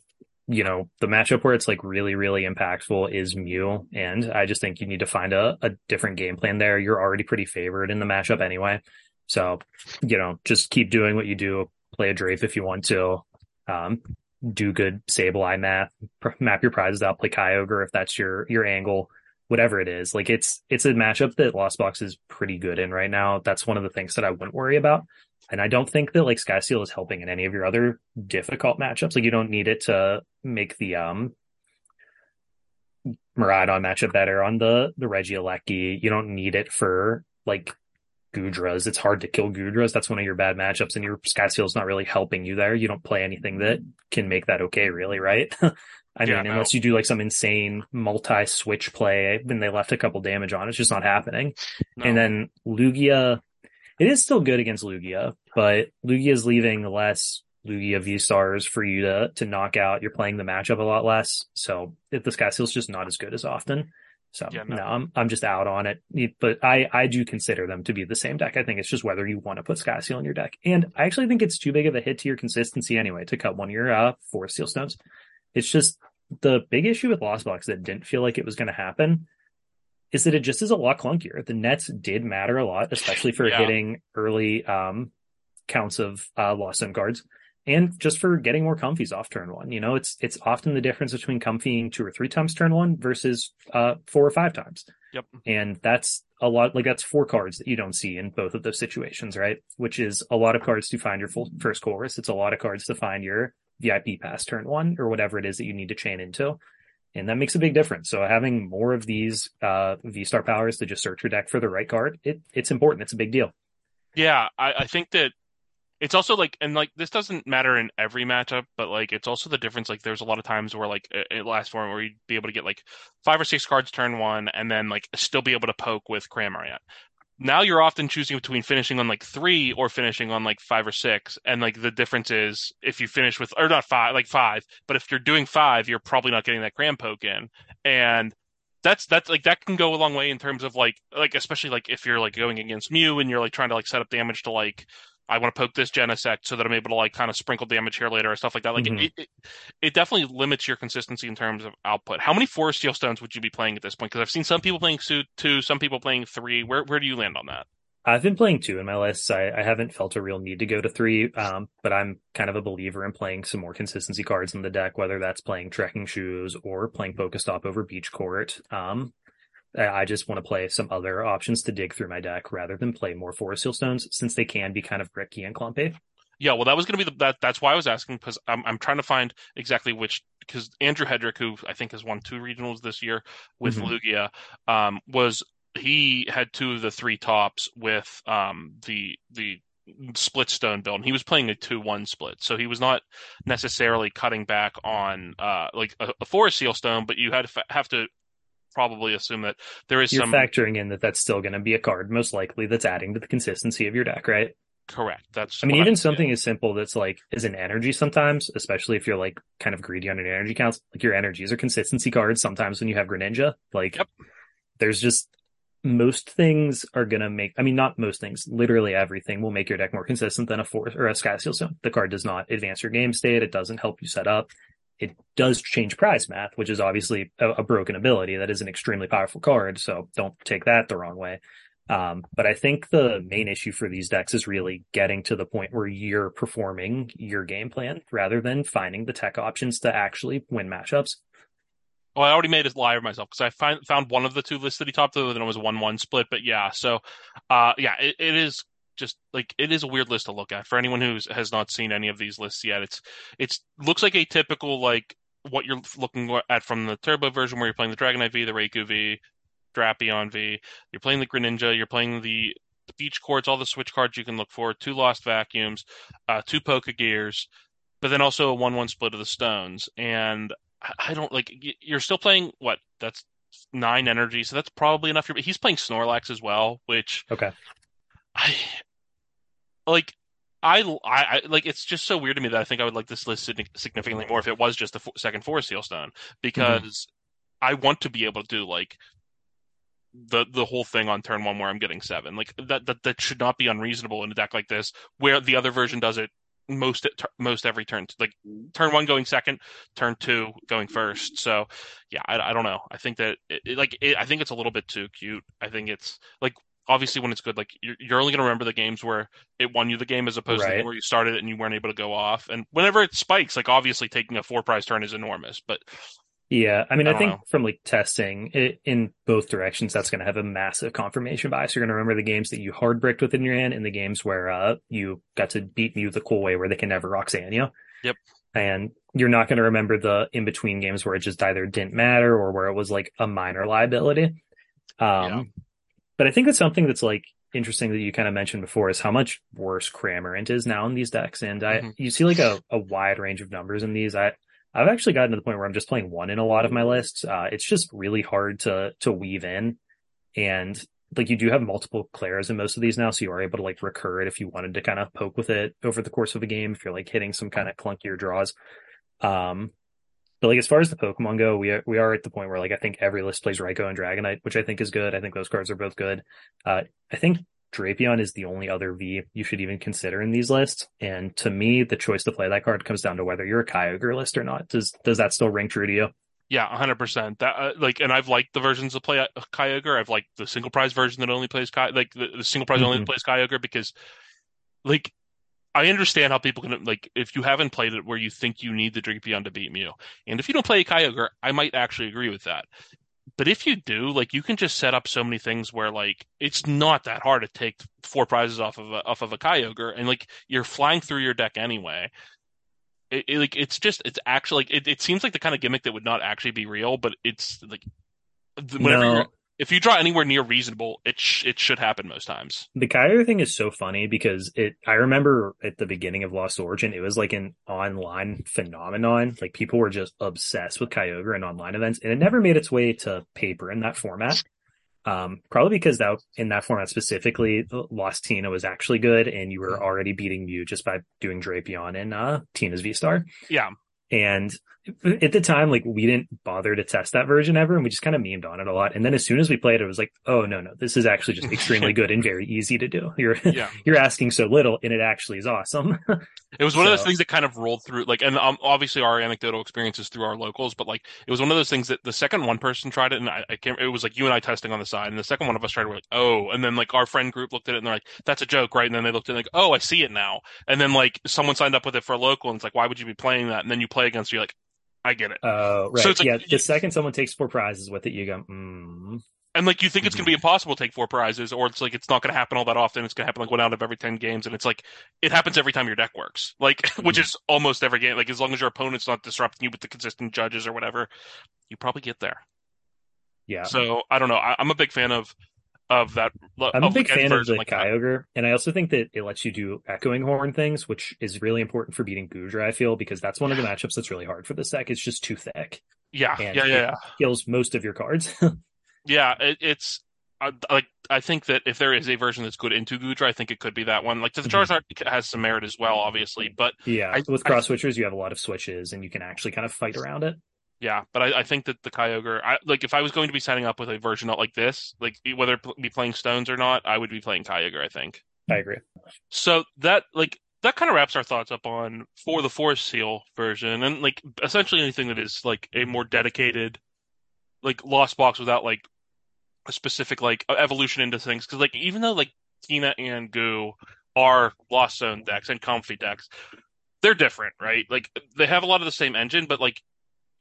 you know, the matchup where it's like really, really impactful is Mew. And I just think you need to find a, a different game plan there. You're already pretty favored in the matchup anyway. So, you know, just keep doing what you do. Play a Drape if you want to. Um, do good Sable Sableye math, map your prizes out, play Kyogre if that's your, your angle, whatever it is. Like it's, it's a matchup that Lost Box is pretty good in right now. That's one of the things that I wouldn't worry about. And I don't think that like Sky Seal is helping in any of your other difficult matchups. Like you don't need it to make the um Miraidon matchup better on the the Regieleki. You don't need it for like Goodras. It's hard to kill Goodras. That's one of your bad matchups, and your Sky Seal's not really helping you there. You don't play anything that can make that okay, really, right? I yeah, mean, no. unless you do like some insane multi switch play, when they left a couple damage on, it's just not happening. No. And then Lugia, it is still good against Lugia, but Lugia is leaving less Lugia V stars for you to to knock out. You're playing the matchup a lot less, so if the Sky Seal's just not as good as often. So yeah, no. no. I'm I'm just out on it. But I I do consider them to be the same deck. I think it's just whether you want to put Sky Seal in your deck, and I actually think it's too big of a hit to your consistency anyway to cut one of your uh Forest Seal stones. It's just the big issue with Lost Box that didn't feel like it was going to happen is that it just is a lot clunkier. The nets did matter a lot, especially for yeah. hitting early um, counts of uh, lost zone cards, and just for getting more Comfeys off turn one. You know, it's it's often the difference between comfying two or three times turn one versus uh, four or five times. Yep. And that's a lot. Like that's four cards that you don't see in both of those situations, right? Which is a lot of cards to find your full first Colress. It's a lot of cards to find your VIP pass turn one or whatever it is that you need to chain into and that makes a big difference. So having more of these uh, V Star powers to just search your deck for the right card, it, it's important. It's a big deal. Yeah, I, I think that it's also like, and like this doesn't matter in every matchup, but like it's also the difference. Like there's a lot of times where like it last form where you'd be able to get like five or six cards turn one, and then like still be able to poke with Cramorant now you're often choosing between finishing on like three or finishing on like five or six. And like the difference is if you finish with, or not five, like five, but if you're doing five, you're probably not getting that gram poke in. And that's, that's like, that can go a long way in terms of like, like, especially like if you're like going against Mew and you're like trying to like set up damage to like, I want to poke this Genesect so that I'm able to like kind of sprinkle damage here later or stuff like that. Like Mhm. it, it, it definitely limits your consistency in terms of output. How many Forest Seal Stones would you be playing at this point? Because I've seen some people playing two, some people playing three. Where where do you land on that? I've been playing two in my lists. I, I haven't felt a real need to go to three, um, but I'm kind of a believer in playing some more consistency cards in the deck, whether that's playing trekking shoes or playing Pokestop over Beach Court. Um, I just want to play some other options to dig through my deck rather than play more Forest Seal Stones since they can be kind of bricky and clumpy. Yeah, well, that was going to be the that. That's why I was asking because I'm I'm trying to find exactly which because Andrew Hedrick, who I think has won two regionals this year with Mhm. Lugia, um, was he had two of the three tops with um the the split stone build. And he was playing a two one split, so he was not necessarily cutting back on uh like a, a forest seal stone, but you had to fa- have to probably assume that there is You're some factoring in that that's still going to be a card, most likely, that's adding to the consistency of your deck, right? correct. That's I mean, even yeah. something as simple that's like is an energy sometimes, especially if you're like kind of greedy on your energy counts. Like your energies are consistency cards sometimes when you have Greninja. Like Yep. there's just most things are gonna make I mean not most things, literally everything will make your deck more consistent than a force or a sky seal stone. The card does not advance your game state, it doesn't help you set up. It does change prize math, which is obviously a, a broken ability. That is an extremely powerful card, so don't take that the wrong way. Um, but I think the main issue for these decks is really getting to the point where you're performing your game plan rather than finding the tech options to actually win matchups. Well, I already made a liar of myself because I find, found one of the two lists that he topped and it was a one-one split. But yeah, so uh, yeah, it, it is just like it is a weird list to look at for anyone who has not seen any of these lists yet. It's it's looks like a typical like what you're looking at from the Turbo version, where you're playing the Dragonite V, the Raikou V, Drapion V. You're playing the Greninja. You're playing the, Beach Courts, all the Switch cards you can look for, two Lost Vacuums, uh, two Poke Gears, but then also a one-one split of the Stones. And I, don't like you're still playing what? That's nine energy, so that's probably enough. But he's playing Snorlax as well, which Okay. I like. I, I, I like it's just so weird to me that I think I would like this list significantly more if it was just the f- second Forest Seal Stone mm-hmm. because I want to be able to do like the the whole thing on turn one where I'm getting seven. Like that that that should not be unreasonable in a deck like this where the other version does it most most every turn. Like turn one going second, turn two going first. So yeah, I, I don't know. I think that it, it- like it, I think it's a little bit too cute. I think it's like obviously when it's good, like you're, you're only going to remember the games where it won you the game as opposed to where you started it and you weren't able to go off. And whenever it spikes, like obviously taking a four prize turn is enormous, but Yeah, I mean, I I, think know. from like testing it in both directions, that's going to have a massive confirmation bias. You're going to remember the games that you hard bricked within your hand and the games where uh, you got to beat Mew the cool way where they can never Roxanne you. Yep. And you're not going to remember the in between games where it just either didn't matter or where it was like a minor liability. Um, Yeah. But I think that's something that's like interesting that you kind of mentioned before is how much worse Cramorant is now in these decks. And I, Mhm. you see like a, a wide range of numbers in these. I, I've actually gotten to the point where I'm just playing one in a lot of my lists. Uh, it's just really hard to, to weave in. And like you do have multiple Klaras in most of these now. So you are able to like recur it if you wanted to kind of poke with it over the course of a game, if you're like hitting some kind of clunkier draws. Um, but like as far as the Pokemon go, we are we are at the point where like I think every list plays Raikou and Dragonite, which I think is good. I think those cards are both good. Uh, I think Drapion is the only other V you should even consider in these lists. And to me, the choice to play that card comes down to whether you're a Kyogre list or not. Does does that still ring true to you? Yeah, hundred percent. That uh, like, and I've liked the versions that play uh, Kyogre. I've liked the single prize version that only plays Ky, like the, the single prize only Mhm. plays Kyogre because, like, I understand how people can like if you haven't played it where you think you need the Drapion to beat Mew, and if you don't play a Kyogre, I might actually agree with that. But if you do, like, you can just set up so many things where like it's not that hard to take four prizes off of a, off of a Kyogre, and like you're flying through your deck anyway it, it, like it's just it's actually like it, it seems like the kind of gimmick that would not actually be real, but it's like whenever No. If you draw anywhere near reasonable, it sh- it should happen most times. The Kyogre thing is so funny because it, I remember at the beginning of Lost Origin, it was like an online phenomenon. Like people were just obsessed with Kyogre and online events and it never made its way to paper in that format. Um, probably because that in that format specifically, Lost Tina was actually good and you were already beating you just by doing Drapion and, uh, Tina's V-Star. Yeah, And at the time, like we didn't bother to test that version ever, and we just kind of memed on it a lot. And then as soon as we played it, it was like, oh no, no, this is actually just extremely good and very easy to do. You're Yeah. you're asking so little, and it actually is awesome. It was one of those things that kind of rolled through, like, and um, obviously our anecdotal experiences through our locals, but like, it was one of those things that the second one person tried it, and I, I can't, it was like you and I testing on the side, and the second one of us tried it, we're like, oh, and then like our friend group looked at it and they're like, that's a joke, right? And then they looked at it like, oh, I see it now. And then like someone signed up with it for a local, and it's like, why would you be playing that? And then you play against, it, you're like, I get it. Oh, right. So it's like- yeah, the second someone takes four prizes with it, you go, mm. And like you think it's going to be impossible to take four prizes, or it's like it's not going to happen all that often. It's going to happen like one out of every ten games, and it's like it happens every time your deck works. Like which Mhm. is almost every game. Like as long as your opponent's not disrupting you with the consistent judges or whatever, you probably get there. yeah. So I don't know. I, I'm a big fan of of that. I'm a big fan of the like. Kyogre, and I also think that it lets you do echoing horn things, which is really important for beating Goodra, I feel, because that's one of the matchups that's really hard for this deck. It's just too thick. Yeah, And yeah, yeah, it yeah. kills most of your cards. Yeah, it, it's I, like I think that if there is a version that's good into Goodra, I think it could be that one. Like the Mhm. Charizard has some merit as well, obviously, but yeah. I- With cross switchers, you have a lot of switches and you can actually kind of fight around it. Yeah, but I, I think that the Kyogre, I, like if I was going to be setting up with a version like this, like whether it be playing Stones or not, I would be playing Kyogre, I think. I agree. So that like that kind of wraps our thoughts up on for the Forest Seal version, and like essentially anything that is like a more dedicated, like Lost Box without like a specific like evolution into things. Because like even though like Tina and Goo are Lost Zone decks and Comfey decks, they're different, right? Like they have a lot of the same engine, but like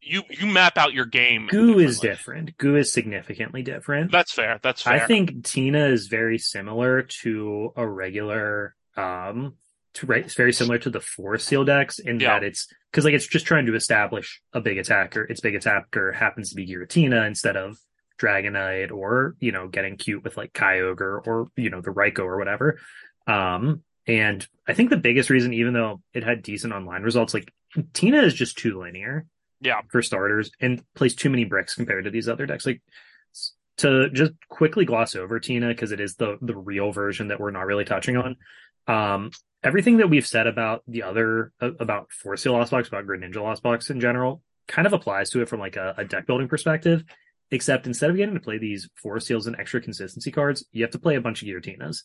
you you map out your game. Goo is different. Goo is significantly different. That's fair. That's fair. I think Tina is very similar to a regular, um, to right, it's very similar to the four Seal decks in Yeah. that it's because like it's just trying to establish a big attacker. Its big attacker happens to be Giratina instead of Dragonite or you know getting cute with like Kyogre or you know the Raikou or whatever. Um, and I think the biggest reason, even though it had decent online results, like Tina is just too linear Yeah. for starters and plays too many bricks compared to these other decks. Like to just quickly gloss over Tina because it is the the real version that we're not really touching on. Um, everything that we've said about the other about Forest Lost Box, about Greninja Lost Box in general, kind of applies to it from like a, a deck building perspective. Except instead of getting to play these Forest Seals and extra consistency cards, you have to play a bunch of Giratinas.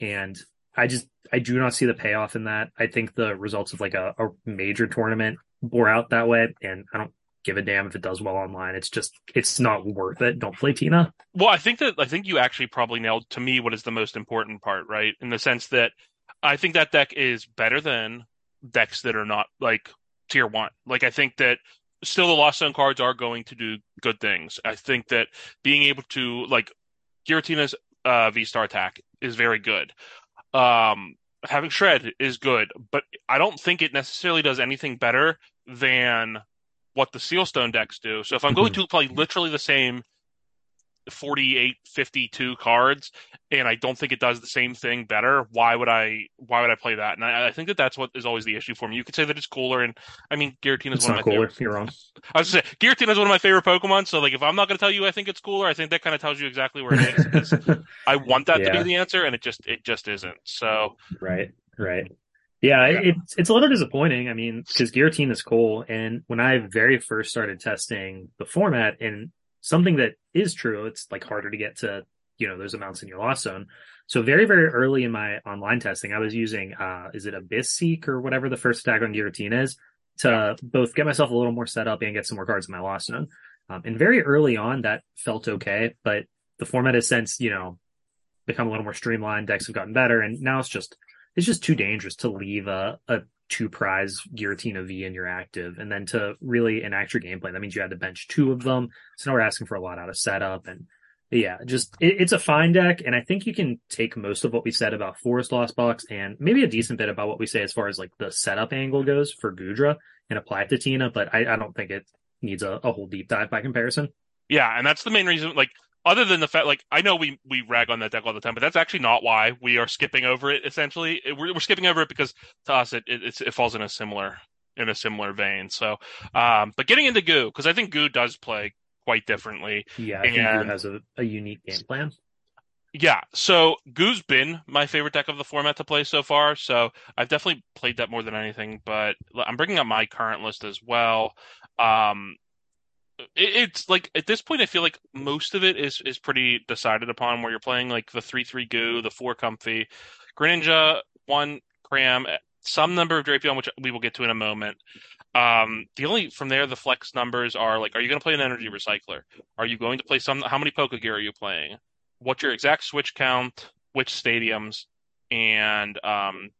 And I just I do not see the payoff in that. I think the results of like a, a major tournament bore out that way, and I don't give a damn if it does well online. It's just it's not worth it. Don't play Tina. Well, I think that I think you actually probably nailed to me what is the most important part, right? In the sense that I think that deck is better than decks that are not like tier one. Like I think that still the Lost Zone cards are going to do good things. I think that being able to like Giratina's uh, V Star attack is very good. Um, having Shred is good, but I don't think it necessarily does anything better than what the Sealstone decks do. So if I'm going to play literally the same 48 52 cards and I don't think it does the same thing better, why would I why would I play that? And I, I think that that's what is always the issue for me. You could say that it's cooler and I mean Giratina is It's one of my cooler. favorite You're wrong. I was say Giratina is one of my favorite Pokemon, so like if I'm not going to tell you I think it's cooler, I think that kind of tells you exactly where it is I want that to be the answer and it just it just isn't. So right, right. Yeah, Yeah. it's it's a little disappointing. I mean, because Giratina is cool, and when I very first started testing the format, and something that is true, it's like harder to get to you know those amounts in your loss zone. So very very early in my online testing, I was using uh is it Abyss Seek or whatever the first attack on Giratina is to both get myself a little more set up and get some more cards in my loss zone. Um, and very early on, that felt okay, but the format has since you know become a little more streamlined. Decks have gotten better, and now it's just it's just too dangerous to leave a, a two prize Giratina V in your active and then to really enact your gameplay. That means you had to bench two of them. So now we're asking for a lot out of setup and yeah, just it, it's a fine deck. And I think you can take most of what we said about Forest Lost Box and maybe a decent bit about what we say as far as like the setup angle goes for Goodra and apply it to Tina, but I, I don't think it needs a, a whole deep dive by comparison. yeah, and that's the main reason. Like other than the fact, like I know we we rag on that deck all the time, but that's actually not why we are skipping over it. Essentially, we're, we're skipping over it because to us it it, it falls in a similar in a similar vein. So, um, but getting into Goo because I think Goo does play quite differently. Yeah, I think And- has a, a unique game plan. Yeah, so Goo's been my favorite deck of the format to play so far. So I've definitely played that more than anything. But I'm bringing up my current list as well. Um, it's like at this point, I feel like most of it is is pretty decided upon. Where you're playing like the three three goo, the four comfey, Greninja, one cram, some number of Drapion, which we will get to in a moment. Um, the only from there, the flex numbers are like, are you going to play an energy recycler? Are you going to play some? How many Pokegear are you playing? What's your exact switch count? Which stadiums? And um,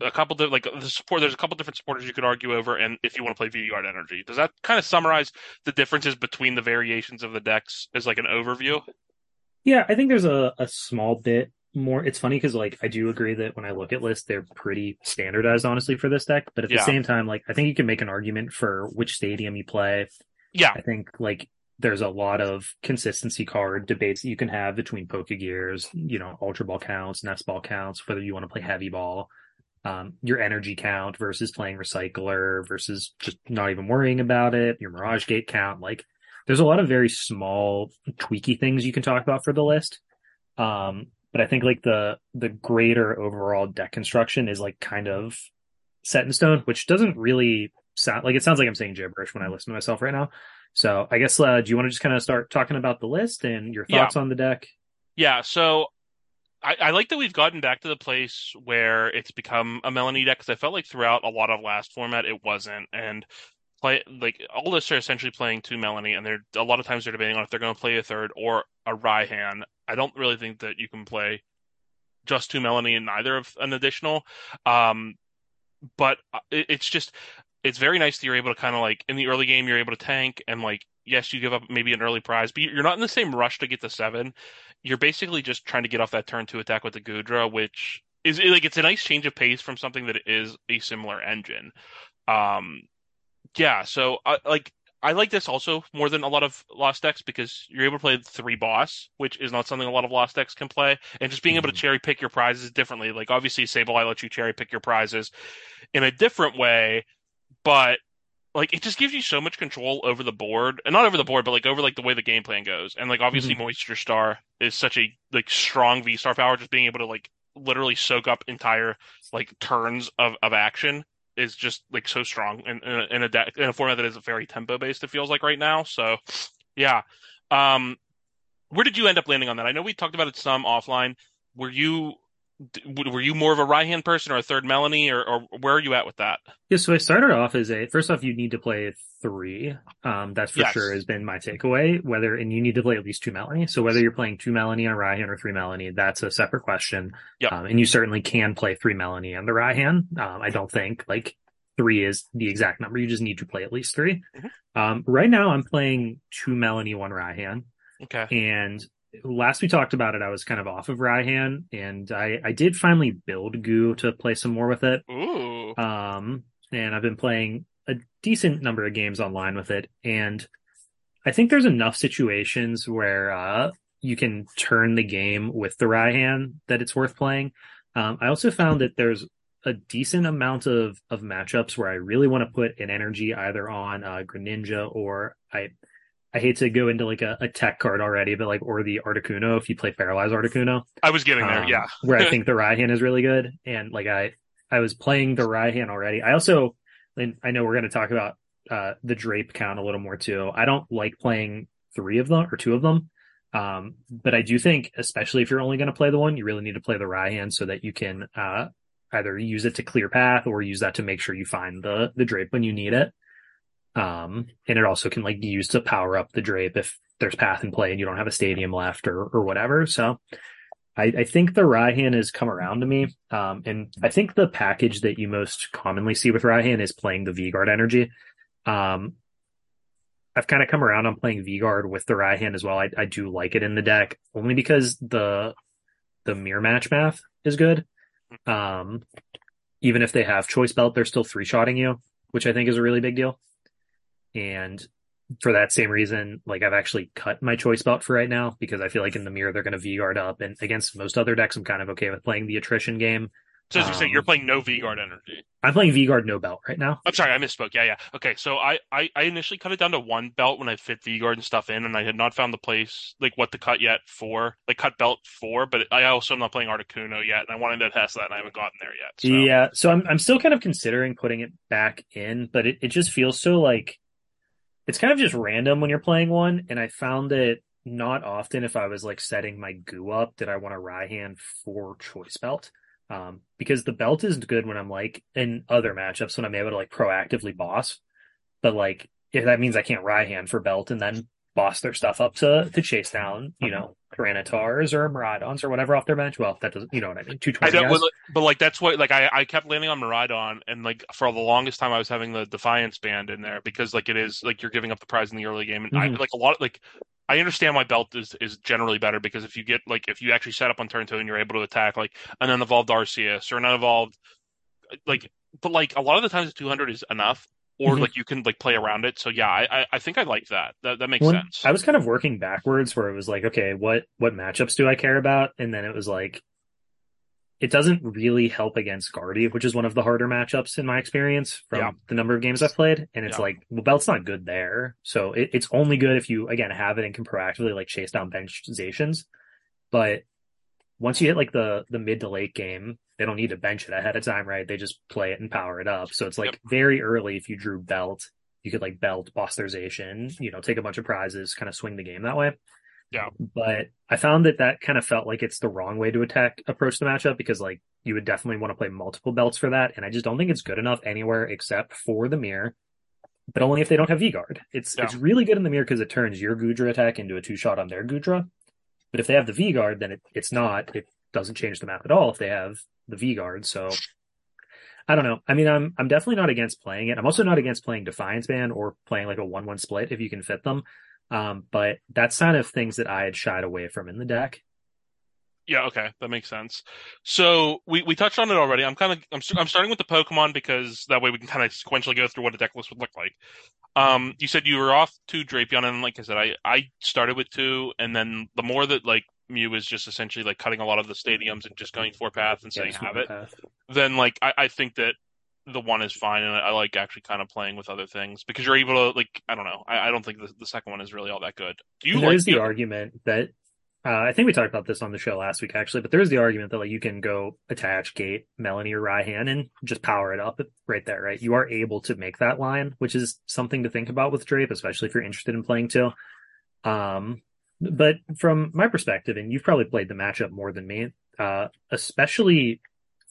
a couple of like the support. There's a couple different supporters you could argue over, and if you want to play V-Guard Energy, does that kind of summarize the differences between the variations of the decks as like an overview? Yeah, I think there's a, a small bit more. It's funny because like I do agree that when I look at lists, they're pretty standardized, honestly, for this deck. But at Yeah. the same time, like I think you can make an argument for which stadium you play. Yeah, I think like there's a lot of consistency card debates that you can have between Pokegears, you know, Ultra Ball counts, Nest Ball counts, whether you want to play Heavy Ball, um, your energy count versus playing Recycler versus just not even worrying about it, your Mirage Gate count. Like there's a lot of very small, tweaky things you can talk about for the list. Um, but I think like the the greater overall deck construction is like kind of set in stone, which doesn't really sound like it sounds like I'm saying gibberish when I listen to myself right now. So I guess uh, do you want to just kind of start talking about the list and your Yeah. thoughts on the deck? yeah. So I, I like that we've gotten back to the place where it's become a Melanie deck because I felt like throughout a lot of last format it wasn't, and play like all lists are essentially playing two Melanie, and they're a lot of times they're debating on if they're going to play a third or a Raihan. I don't really think that you can play just two Melanie and neither of an additional. Um, but uh, it, it's just it's very nice that you're able to kind of like in the early game you're able to tank and like yes you give up maybe an early prize, but you're not in the same rush to get to seven. You're basically just trying to get off that turn two attack with the Goodra, which is like it's a nice change of pace from something that is a similar engine. Um, yeah, so I like I like this also more than a lot of Lost decks because you're able to play three boss, which is not something a lot of Lost decks can play, and just being able to Mhm. cherry pick your prizes differently. Like obviously Sable, Sableye lets you cherry pick your prizes in a different way, but like it just gives you so much control over the board, and not over the board, but like over like the way the game plan goes. And like obviously Moisture Star is such a like strong V Star power, just being able to like literally soak up entire like turns of of action is just like so strong in in a, in a deck in a format that is very tempo based. It feels like right now. So yeah, um, where did you end up landing on that? I know we talked about it some offline. Were you were you more of a Raihan person or a third Melanie, or, or where are you at with that? Yeah, so I started off as a first off, you need to play three. Um, that's for Yes. sure has been my takeaway. Whether and you need to play at least two Melanie. So whether you're playing two Melanie on Raihan or three Melanie, that's a separate question. Yep. Um, and you certainly can play three Melanie on the Raihan. Um, I don't think like three is the exact number. You just need to play at least 3 Mhm. Um, right now I'm playing two Melanie, one Raihan. Okay. And last we talked about it, I was kind of off of Raihan, and I, I did finally build Goo to play some more with it. Ooh. Um, and I've been playing a decent number of games online with it, and I think there's enough situations where uh, you can turn the game with the Raihan that it's worth playing. Um, I also found that there's a decent amount of of matchups where I really want to put an energy either on uh, Greninja or I I hate to go into like a, a tech card already, but like or the Articuno if you play Paralyzed Articuno. I was getting there. Um, Yeah. where I think the Raihan is really good. And like I, I was playing the Raihan already. I also, and I know we're going to talk about uh, the Drape count a little more too. I don't like playing three of them or two of them. Um, but I do think, especially if you're only going to play the one, you really need to play the Raihan so that you can uh, either use it to clear path or use that to make sure you find the the Drape when you need it. Um, and it also can like be used to power up the Drape if there's path in play and you don't have a stadium left or or whatever. So I, I think the Raihan has come around to me. Um, and I think the package that you most commonly see with Raihan is playing the V-Guard energy. Um, I've kind of come around on playing V-Guard with the Raihan as well. I, I do like it in the deck only because the the mirror match math is good. Um, even if they have choice belt, they're still three shotting you, which I think is a really big deal. And for that same reason, like I've actually cut my choice belt for right now because I feel like in the mirror they're going to V guard up, and against most other decks, I'm kind of okay with playing the attrition game. So as you say, Um, you're playing no V Guard energy. I'm playing V-Guard no belt right now. I'm sorry, I misspoke. Yeah, yeah. Okay, so I, I, I initially cut it down to one belt when I fit V Guard and stuff in, and I had not found the place like what to cut yet for like cut belt for. But I also am not playing Articuno yet, and I wanted to test that, and I haven't gotten there yet. So. Yeah, so I'm I'm still kind of considering putting it back in, but it, it just feels so like it's kind of just random when you're playing one, and I found that not often if I was like setting my goo up did I want to Raihan for choice belt. Um, because the belt isn't good when I'm like in other matchups when I'm able to like proactively boss. But like if that means I can't Raihan for belt and then boss their stuff up to to chase down, you know, Granitars or Miraidons or whatever off their bench. Well, that doesn't you know what I mean. Two I guys. but like that's what like I, I kept landing on Miraidon, and like for the longest time I was having the Defiance band in there because like it is like you're giving up the prize in the early game, and I Mhm. like a lot like I understand why belt is is generally better because if you get like if you actually set up on turn two and you're able to attack like an unevolved Arceus or an unevolved like but like a lot of the times 200 is enough or Mhm. like you can like play around it so yeah I I, think I like that that that makes Well, sense I was kind of working backwards where it was like, okay, what what matchups do I care about? And then it was like it doesn't really help against Guardy, which is one of the harder matchups in my experience from Yeah. the number of games I've played. And it's Yeah. like, well, Belt's not good there. So it, it's only good if you again have it and can proactively like chase down benchizations. But once you hit like the the mid to late game, they don't need to bench it ahead of time, right? They just play it and power it up. So it's like Yep. very early if you drew belt, you could like belt Bosterization, you know, take a bunch of prizes, kind of swing the game that way. Yeah. But I found that that kind of felt like it's the wrong way to attack approach the matchup because like you would definitely want to play multiple belts for that, and I just don't think it's good enough anywhere except for the mirror. But only if they don't have V guard. It's Yeah. it's really good in the mirror because it turns your Goodra attack into a two shot on their Goodra. But if they have the V guard, then it, it's not. It doesn't change the map at all if they have the V guard. So I don't know. I mean, I'm I'm definitely not against playing it. I'm also not against playing Defiance Band or playing like a one one split if you can fit them. Um, but that's kind of things that I had shied away from in the deck. Yeah, okay, that makes sense. So we, we touched on it already. I'm kind of I'm I'm starting with the Pokemon because that way we can kind of sequentially go through what a deck list would look like. Um, you said you were off to Drapion, and like I said, I I started with two, and then the more that like Mew is just essentially like cutting a lot of the stadiums and just going four path and saying just have it, path. then like I, I think that the one is fine, and I, I like actually kind of playing with other things because you're able to like I don't know. I, I don't think the, the second one is really all that good. Do you There like is the argument that uh, I think we talked about this on the show last week actually, but there is the argument that like you can go attach Gate, Melanie or Raihan and just power it up right there, right? You are able to make that line, which is something to think about with Drape, especially if you're interested in playing too. Um, but from my perspective, and you've probably played the matchup more than me, uh, especially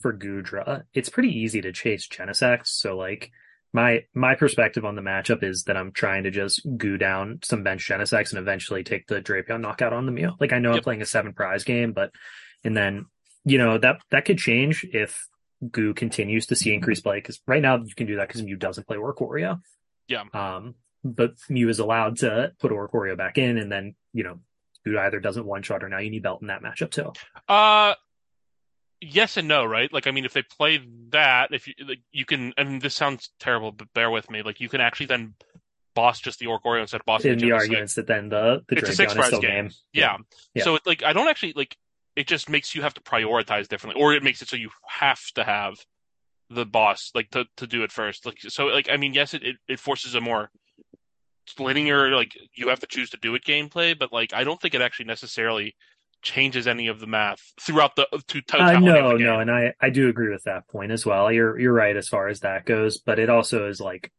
for Goodra, it's pretty easy to chase Genesect. So like my my perspective on the matchup is that I'm trying to just goo down some bench Genesects and eventually take the Drapion knockout on the Mew. Like I know I'm playing a seven prize game, but and then you know that that could change if Goo continues to see increased play because right now you can do that because Mew doesn't play Oricorio. Yeah. Um, but Mew is allowed to put Oricorio back in, and then you know Goo either doesn't one shot or now you need belt in that matchup too. Uh, yes and no, right? Like, I mean, if they play that, if you like, you can, and this sounds terrible, but bear with me. Like, you can actually then boss just the Oricorio instead of bossing In the the arguments that then the the It's a six prize game. game. Yeah. Yeah. So, it, like, I don't actually like. It just makes you have to prioritize differently, or it makes it so you have to have the boss like to to do it first. Like, so, like, I mean, yes, it it, it forces a more linear, like, you have to choose to do it gameplay, but like, I don't think it actually necessarily changes any of the math throughout the to Uh, totality of no, no, and I I do agree with that point as well. You're you're right as far as that goes, but it also is like,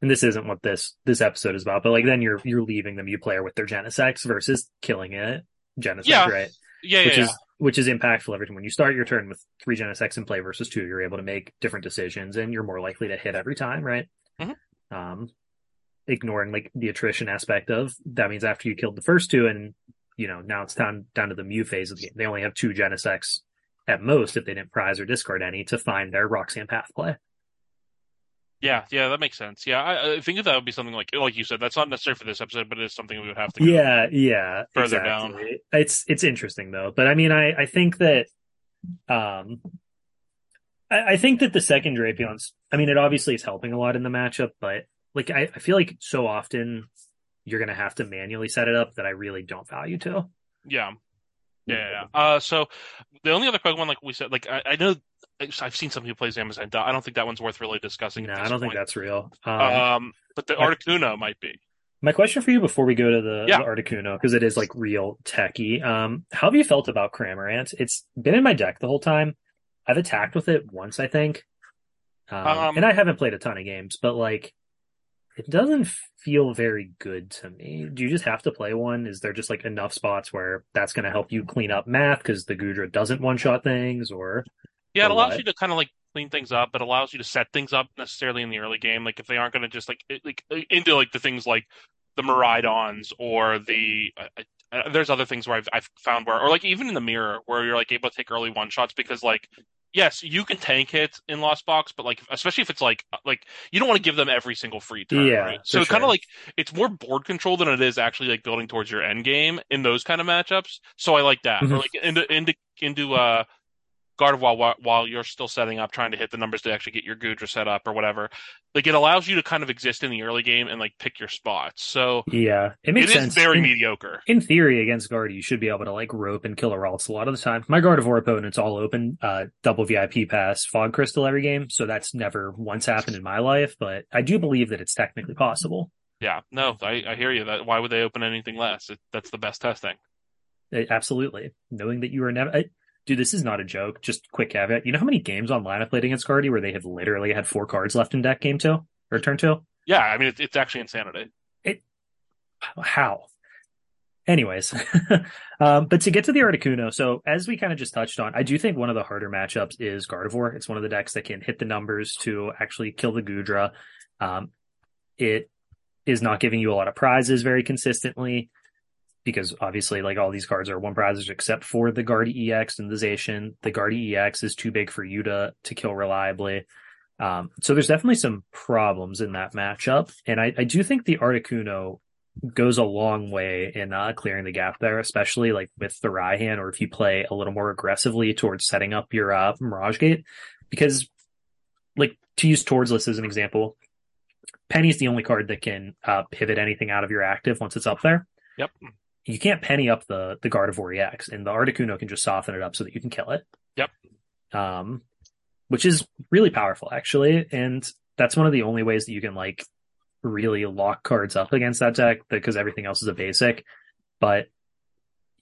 and this isn't what this this episode is about, but like then you're you're leaving the Mew player with their Genesects versus killing it Genesect, Yeah. right? Yeah, which yeah, is which is impactful every time. When you start your turn with three Genesects in play versus two, you're able to make different decisions and you're more likely to hit every time, right? Mhm. Um, ignoring like the attrition aspect of that means after you killed the first two and you know now it's down down to the Mew phase of the game. They only have two Genesects at most if they didn't prize or discard any to find their Roxanne path play. Yeah, yeah, that makes sense. Yeah, I, I think that would be something like like you said. That's not necessary for this episode, but it is something we would have to. Go. Yeah, yeah, Further exactly. It's it's interesting though, but I mean, I I think that, um, I, I think that the second Drapion's. I mean, it obviously is helping a lot in the matchup, but like I, I feel like so often you're gonna have to manually set it up that I really don't value to. yeah, Yeah, yeah, yeah. Uh, so the only other Pokemon, like we said, like I, I know I've seen some who plays Amazon. I don't think that one's worth really discussing. No, I don't think that's real. Um, Um, but the Articuno might be. my question for you before we go to the, Yeah. the Articuno, because it is like real techy. Um, how have you felt about Cramorant? It's been in my deck the whole time. I've attacked with it once, I think. Um, Um, and I haven't played a ton of games, but like, it doesn't feel very good to me. Do you just have to play one? Is there just like enough spots where that's going to help you clean up math because the Goodra doesn't one shot things or? Yeah, it Or allows what? you to kind of like clean things up. It allows you to set things up necessarily in the early game. Like if they aren't going to just like it- like into like the things like the Miraidons or the uh, uh, there's other things where I've I've found where or like even in the mirror where you're like able to take early one shots because like yes you can tank it in Lost Box but like especially if it's like like you don't want to give them every single free turn Yeah, right? so it's kind of like it's more board control than it is actually like building towards your end game in those kind of matchups so I like that Mhm. or like into into into uh Gardevoir while, while you're still setting up, trying to hit the numbers to actually get your Goodra set up or whatever. Like it allows you to kind of exist in the early game and like pick your spots. So Yeah, it it makes is sense. very In- mediocre. in theory, against Guard, you should be able to like rope and kill a Ralts a lot of the time. My Gardevoir opponent's all open, uh, double VIP pass, Fog Crystal every game, so that's never once happened in my life, but I do believe that it's technically possible. Yeah, no, I, I hear you. That why would they open anything less? It, that's the best testing. Uh, absolutely. Knowing that you are never. I, dude, this is not a joke. Just quick caveat. You know how many games online I've played against Guardy where they have literally had four cards left in deck game two? Or turn two? Yeah, I mean it's, it's actually insanity. It how anyways um but to get to the articuno so as we kind of just touched on i do think one of the harder matchups is gardevoir it's one of the decks that can hit the numbers to actually kill the goodra um it is not giving you a lot of prizes very consistently because obviously like all these cards are one prizes except for the guardy ex and the zation the guardy ex is too big for you to to kill reliably um, so there's definitely some problems in that matchup, and I, I do think the Articuno goes a long way in uh, clearing the gap there, especially like with the Raihan, or if you play a little more aggressively towards setting up your uh, Mirage Gate, because like to use Tord's list as an example, Penny's the only card that can uh, pivot anything out of your active once it's up there. Yep. You can't penny up the the Gardevoir EX, and the Articuno can just soften it up so that you can kill it. Yep. Um, which is really powerful actually, and that's one of the only ways that you can like really lock cards up against that deck because everything else is a basic. But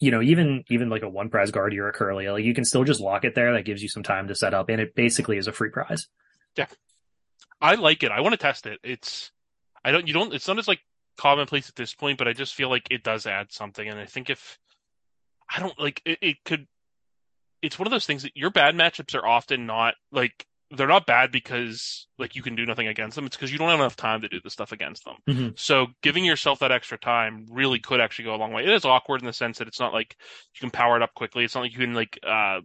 you know, even even like a one prize guardy or a curly, like you can still just lock it there. That gives you some time to set up, and it basically is a free prize. Yeah, I like it. I want to test it. It's I don't you don't it's not as like commonplace at this point, but I just feel like it does add something. And I think if I don't like it, it could it's one of those things that your bad matchups are often not like they're not bad because like you can do nothing against them. It's because you don't have enough time to do the stuff against them. Mhm. So giving yourself that extra time really could actually go a long way. It is awkward in the sense that it's not like you can power it up quickly. It's not like you can like uh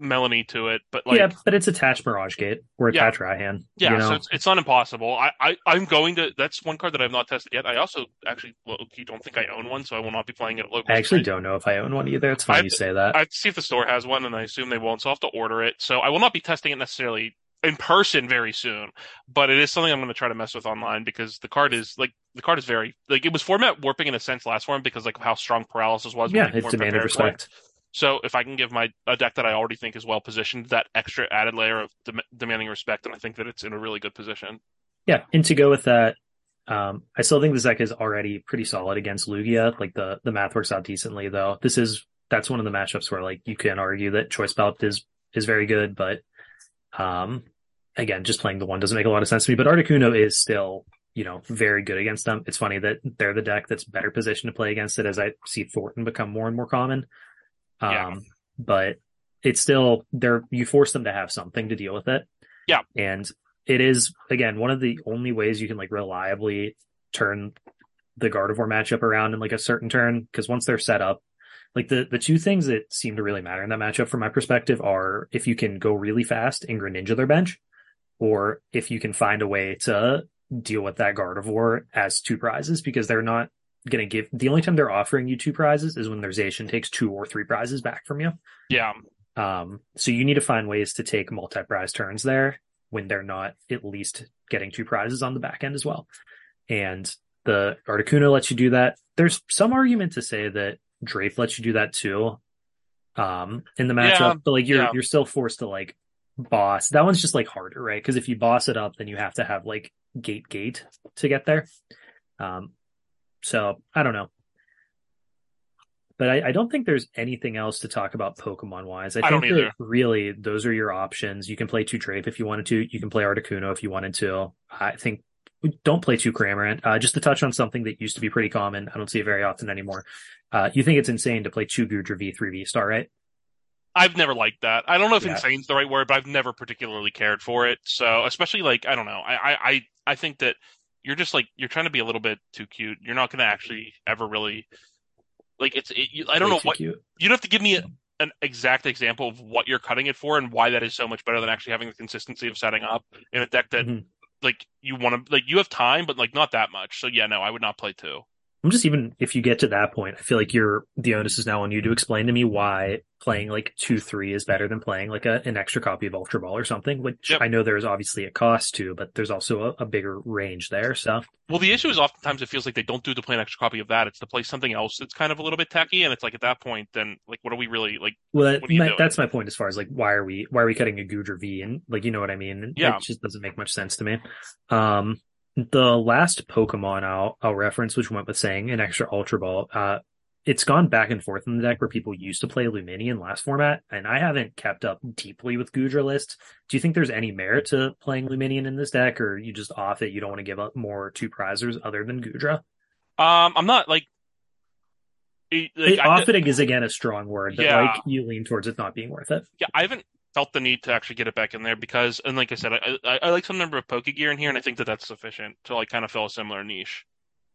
Melanie to it, but like yeah, but it's attached Mirage Gate or Yeah. attached Raihan. yeah, you know? so it's, it's not impossible. I, I, I'm going to. That's one card that I've not tested yet. I also actually low-key don't think I own one, so I will not be playing it at local. I actually don't know if I own one either. It's funny I- you say that. I see if the store has one, and I assume they won't, so I'll have to order it. So I will not be testing it necessarily in person very soon, but it is something I'm going to try to mess with online because the card is like the card is very like it was format warping in a sense last form because like how strong paralysis was. yeah, it demanded prepared for it. respect. So if I can give my a deck that I already think is well positioned that extra added layer of dem- demanding respect, then I think that it's in a really good position. Yeah, and to go with that, um, I still think this deck is already pretty solid against Lugia. Like the the math works out decently, though. This is that's one of the matchups where like you can argue that Choice Belt is is very good, but um, again, just playing the one doesn't make a lot of sense to me. But Articuno is still you know very good against them. It's funny that they're the deck that's better positioned to play against it as I see Thornton become more and more common. Um, Yeah. but it's still they're you force them to have something to deal with it. Yeah. and it is again one of the only ways you can like reliably turn the Gardevoir matchup around in like a certain turn because once they're set up, like the the two things that seem to really matter in that matchup from my perspective are if you can go really fast and Greninja their bench, or if you can find a way to deal with that Gardevoir as two prizes because they're not going to give the only time they're offering you two prizes is when their Zation takes two or three prizes back from you. Yeah, Um, so you need to find ways to take multi-prize turns there when they're not at least getting two prizes on the back end as well. And the Articuno lets you do that. There's some argument to say that Drape lets you do that too. um in the matchup, Yeah, but like you're yeah. you're still forced to like boss. That one's just like harder, right? Because if you boss it up, then you have to have like gate gate to get there. Um, so I don't know. But I, I don't think there's anything else to talk about Pokemon wise. I, I don't think either. that really those are your options. You can play two Drape if you wanted to. You can play Articuno if you wanted to. I think don't play two Cramorant. Uh, just to touch on something that used to be pretty common. I don't see it very often anymore. Uh, you think it's insane to play two Goodra V3 V Star, right? I've never liked that. I don't know if Yeah. insane's the right word, but I've never particularly cared for it. So, especially like I don't know. I I I, I think that you're just like you're trying to be a little bit too cute. You're not going to actually ever really like it's. It, you, I don't Way know what cute. you'd have to give me a, an exact example of what you're cutting it for and why that is so much better than actually having the consistency of setting up in a deck that Mhm. like you want to like you have time, but like not that much. So yeah, no, I would not play two. I'm just even if you get to that point, I feel like you're the onus is now on you to explain to me why playing like two three is better than playing like a, an extra copy of Ultra Ball or something. Which Yep. I know there's obviously a cost to, but there's also a, a bigger range there. So Well, the issue is oftentimes it feels like they don't do to play an extra copy of that. It's to play something else that's kind of a little bit techy, and it's like at that point, then like what are we really like? well, that, What are you my- that's my point as far as like why are we why are we cutting a Goodra V and like you know what I mean? Yeah. it just doesn't make much sense to me. Um, the last Pokemon I'll I'll reference, which went with saying an extra Ultra Ball, uh, it's gone back and forth in the deck where people used to play Lumineon last format, and I haven't kept up deeply with Goodra lists. Do you think there's any merit to playing Lumineon in this deck, or you just off it? You don't want to give up more two prizers other than Goodra? Um, I'm not like, it- like, I, it is again a strong word, but Yeah. like you lean towards it not being worth it. yeah, I haven't felt the need to actually get it back in there because, and like I said, I I, I like some number of Poke Gear in here, and I think that that's sufficient to like kind of fill a similar niche.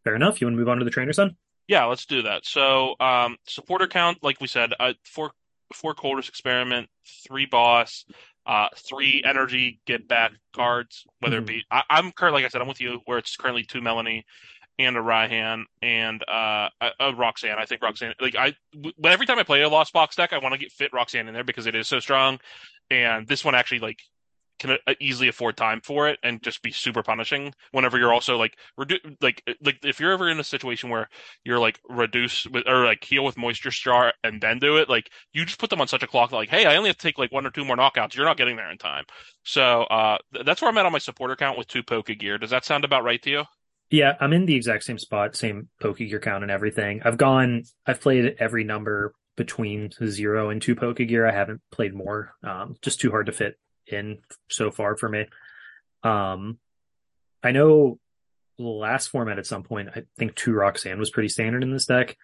Fair enough. You want to move on to the trainer son? Yeah, let's do that. So, um, supporter count, like we said, uh, four four Colress experiment, three boss, uh, three energy get back cards. Whether Mhm. it be, I, I'm currently, like I said, I'm with you, where it's currently two Melanie and a Raihan and uh, a, a Roxanne. I think Roxanne, like I, but every time I play a Lost Box deck, I want to get fit Roxanne in there because it is so strong, and this one actually like can uh, easily afford time for it and just be super punishing whenever you're also like redu- like like if you're ever in a situation where you're like reduce with or like heal with moisture star and then do it like you just put them on such a clock that like hey I only have to take like one or two more knockouts you're not getting there in time. So uh th- that's where I'm at on my supporter count with two Poke Gear. Does that sound about right to you Yeah, I'm in the exact same spot, same Pokegear count and everything. I've gone, I've played every number between zero and two Pokegear. I haven't played more. Um, just too hard to fit in so far for me. Um, I know the last format at some point, I think two Roxanne was pretty standard in this deck.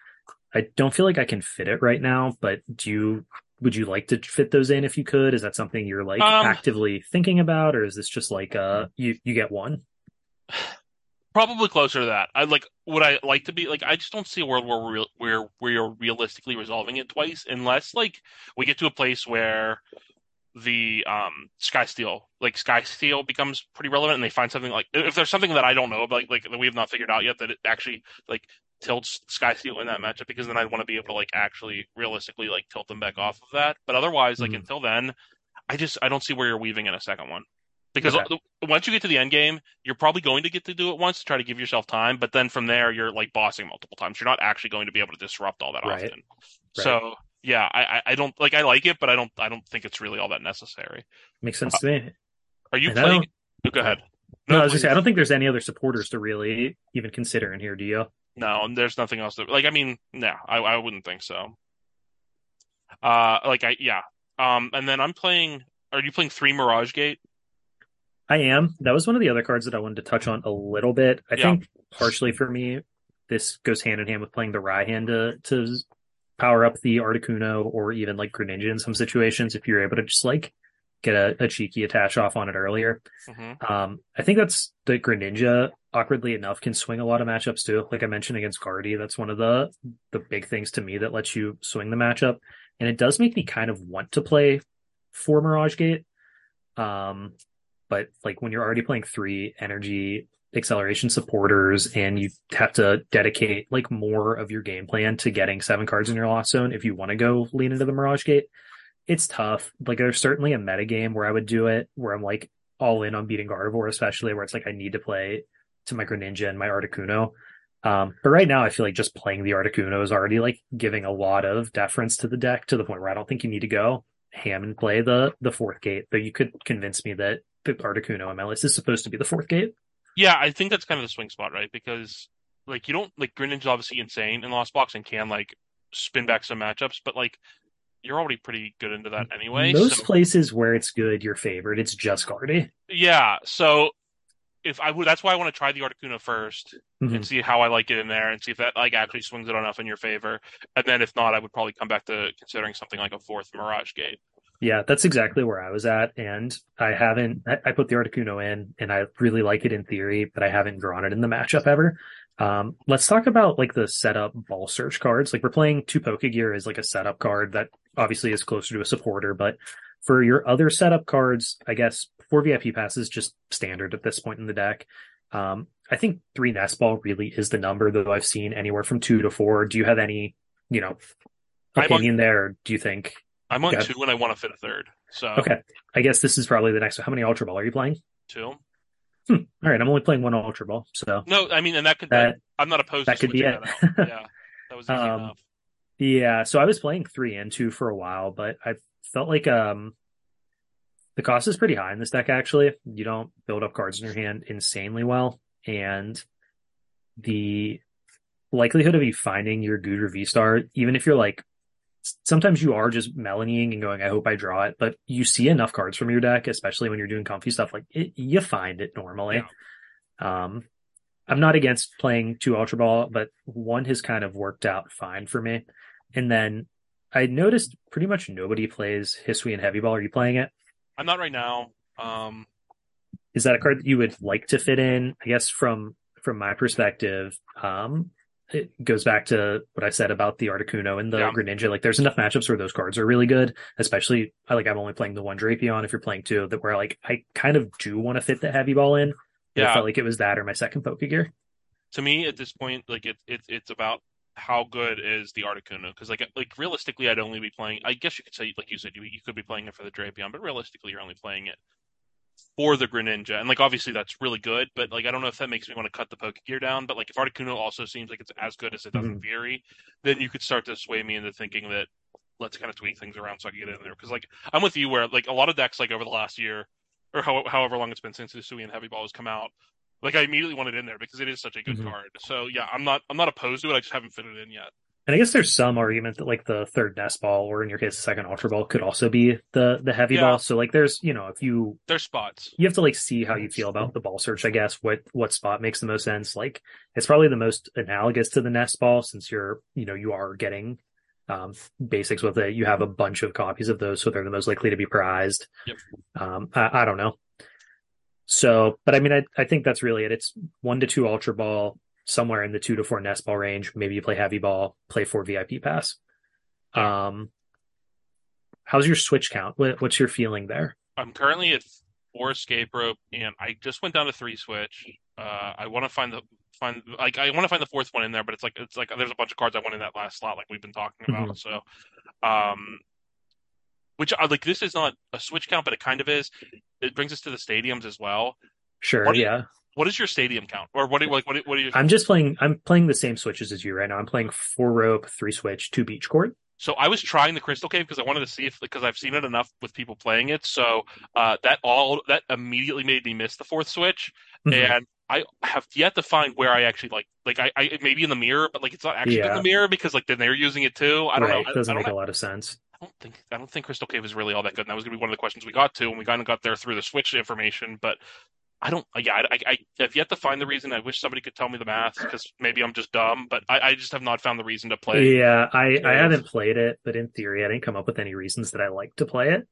I don't feel like I can fit it right now, but do you, would you like to fit those in if you could? Is that something you're like Um, actively thinking about, or is this just like, uh, you, you get one? Probably closer to that. I like would I like to be like I just don't see a world where we're real, where we're realistically resolving it twice unless like we get to a place where the um Sky Seal like Sky Seal becomes pretty relevant and they find something like if there's something that I don't know about like, like that we have not figured out yet that it actually like tilts Sky Seal in that matchup because then I'd want to be able to like actually realistically like tilt them back off of that. But otherwise like Mhm. until then I just I don't see where you're weaving in a second one. Because Okay. once you get to the end game, you're probably going to get to do it once to try to give yourself time, but then from there you're like bossing multiple times. You're not actually going to be able to disrupt all that Right. often. So yeah, I, I don't like I like it, but I don't I don't think it's really all that necessary. Makes sense to me. Are you And playing? Oh, go ahead. No, I was say I don't think there's any other supporters to really even consider in here. Do you? No, and there's nothing else to like. I mean, no, I I wouldn't think so. Uh, like I yeah. Um, and then I'm playing. Are you playing three Mirage Gate? I am. That was one of the other cards that I wanted to touch on a little bit. I Yeah. think partially for me, this goes hand in hand with playing the Raihan to to power up the Articuno or even like Greninja in some situations. If you're able to just like get a, a cheeky attach off on it earlier, hmm Um, I think that's the Greninja, awkwardly enough, can swing a lot of matchups too. Like I mentioned against Guardy, that's one of the the big things to me that lets you swing the matchup. And it does make me kind of want to play for Mirage Gate. Um, but like when you're already playing three energy acceleration supporters and you have to dedicate like more of your game plan to getting seven cards in your lost zone if you want to go lean into the Mirage Gate, it's tough. Like there's certainly a meta game where I would do it where I'm like all in on beating Gardevoir, especially where it's like I need to play to my Greninja and my Articuno. Um, but right now, I feel like just playing the Articuno is already like giving a lot of deference to the deck to the point where I don't think you need to go ham and play the the fourth gate. Though you could convince me that Articuno list is supposed to be the fourth gate. Yeah, I think that's kind of the swing spot, right? Because like you don't like Greninja's obviously insane in Lost Box and can like spin back some matchups, but like you're already pretty good into that anyway. Most so, places where it's good, you're favored. It's just Guardy. yeah, so if I would, that's why I want to try the Articuno 1st Mhm. and see how I like it in there, and see if that like actually swings it enough in your favor. And then if not, I would probably come back to considering something like a fourth Mirage Gate. Yeah, that's exactly where I was at. And I haven't, I, I put the Articuno in and I really like it in theory, but I haven't drawn it in the matchup ever. Um, let's talk about like the setup ball search cards. Like we're playing two Pokegear as like a setup card that obviously is closer to a supporter, but for your other setup cards, I guess four VIP passes just standard at this point in the deck. Um, I think three nest ball really is the number, though I've seen anywhere from two to four. Do you have any, you know, I'm on- opinion there? Do you think I'm on Yeah. two and I want to fit a third. So Okay. I guess this is probably the next one. How many Ultra Ball are you playing? two. All right, I'm only playing one Ultra Ball, so No, I mean, and that could that I'm not opposed that to could be it. that. Yeah, that was easy Um, enough. yeah. So I was playing three and two for a while, but I felt like um the cost is pretty high in this deck. Actually, you don't build up cards in your hand insanely well, and the likelihood of you finding your Goodra V Star, even if you're like sometimes you are just melaning and going, I hope I draw it, but you see enough cards from your deck, especially when you're doing Comfey stuff, like it, you find it normally. Um, I'm not against playing two Ultra Ball, but one has kind of worked out fine for me. And then I noticed pretty much nobody plays Hisuian Heavy Ball. Are you playing it? I'm not right now. Um, Is that a card that you would like to fit in? I guess from from my perspective, um, it goes back to what I said about the Articuno and the Yeah. Greninja. Like, there's enough matchups where those cards are really good. Especially, I like I'm only playing the one Drapion. If you're playing two, that where like I kind of do want to fit the Heavy Ball in. Yeah. felt like it was that or my second Pokegear. to me at this point, like it's it it's about how good is the Articuno because like like realistically, I'd only be playing. I guess you could say like you said, you, you could be playing it for the Drapion, but realistically, you're only playing it for the Greninja, and like obviously that's really good, but like I don't know if that makes me want to cut the Pokegear down. But like if Articuno also seems like it's as good as it does in Fury, then you could start to sway me into thinking that let's kind of tweak things around so I can get in there because like I'm with you where like a lot of decks like over the last year or how, however long it's been since the Hisuian Heavy Ball has come out. Like I immediately wanted in there because it is such a good Mhm. card. So yeah, I'm not I'm not opposed to it. I just haven't fit it in yet. And I guess there's some argument that like the third nest ball, or in your case, the second ultra ball, could also be the the heavy Yeah. ball. So like, there's you know, if you There's spots. you have to like see how you feel about the ball search. I guess what what spot makes the most sense. Like it's probably the most analogous to the nest ball since you're you know you are getting um, basics with it. You have a bunch of copies of those, so they're the most likely to be prized. Yep. Um, I, I don't know. So, but I mean, I I think that's really it. It's one to two ultra ball, somewhere in the two to four nest ball range. Maybe you play heavy ball, play four VIP pass. Um, how's your switch count? What's your feeling there? I'm currently at four escape rope, and I just went down to three switch. Uh, I want to find the find like I want to find the fourth one in there, but it's like it's like there's a bunch of cards I want in that last slot, like we've been talking about. So, um, which are like this is not a switch count, but it kind of is. It brings us to the stadiums as well. Sure, you- yeah. What is your stadium count, or what? Do, like what? What are you? I'm just playing. I'm playing the same switches as you right now. I'm playing four rope, three switch, two beach court. So I was trying the Crystal Cave because I wanted to see if because I've seen it enough with people playing it. So uh, that all that immediately made me miss the fourth switch, Mhm. and I have yet to find where I actually like like I, I maybe in the mirror, but like it's not actually in the mirror because like then they're using it too. I don't right, know. I, doesn't make a lot of sense. I don't think I don't think Crystal Cave is really all that good. And that was gonna be one of the questions we got to when we kind of got there through the Switch information, but. I don't. Yeah, I, I, I have yet to find the reason. I wish somebody could tell me the math because maybe I'm just dumb, but I, I just have not found the reason to play. Yeah, I I haven't played it, but in theory, I didn't come up with any reasons that I like to play it.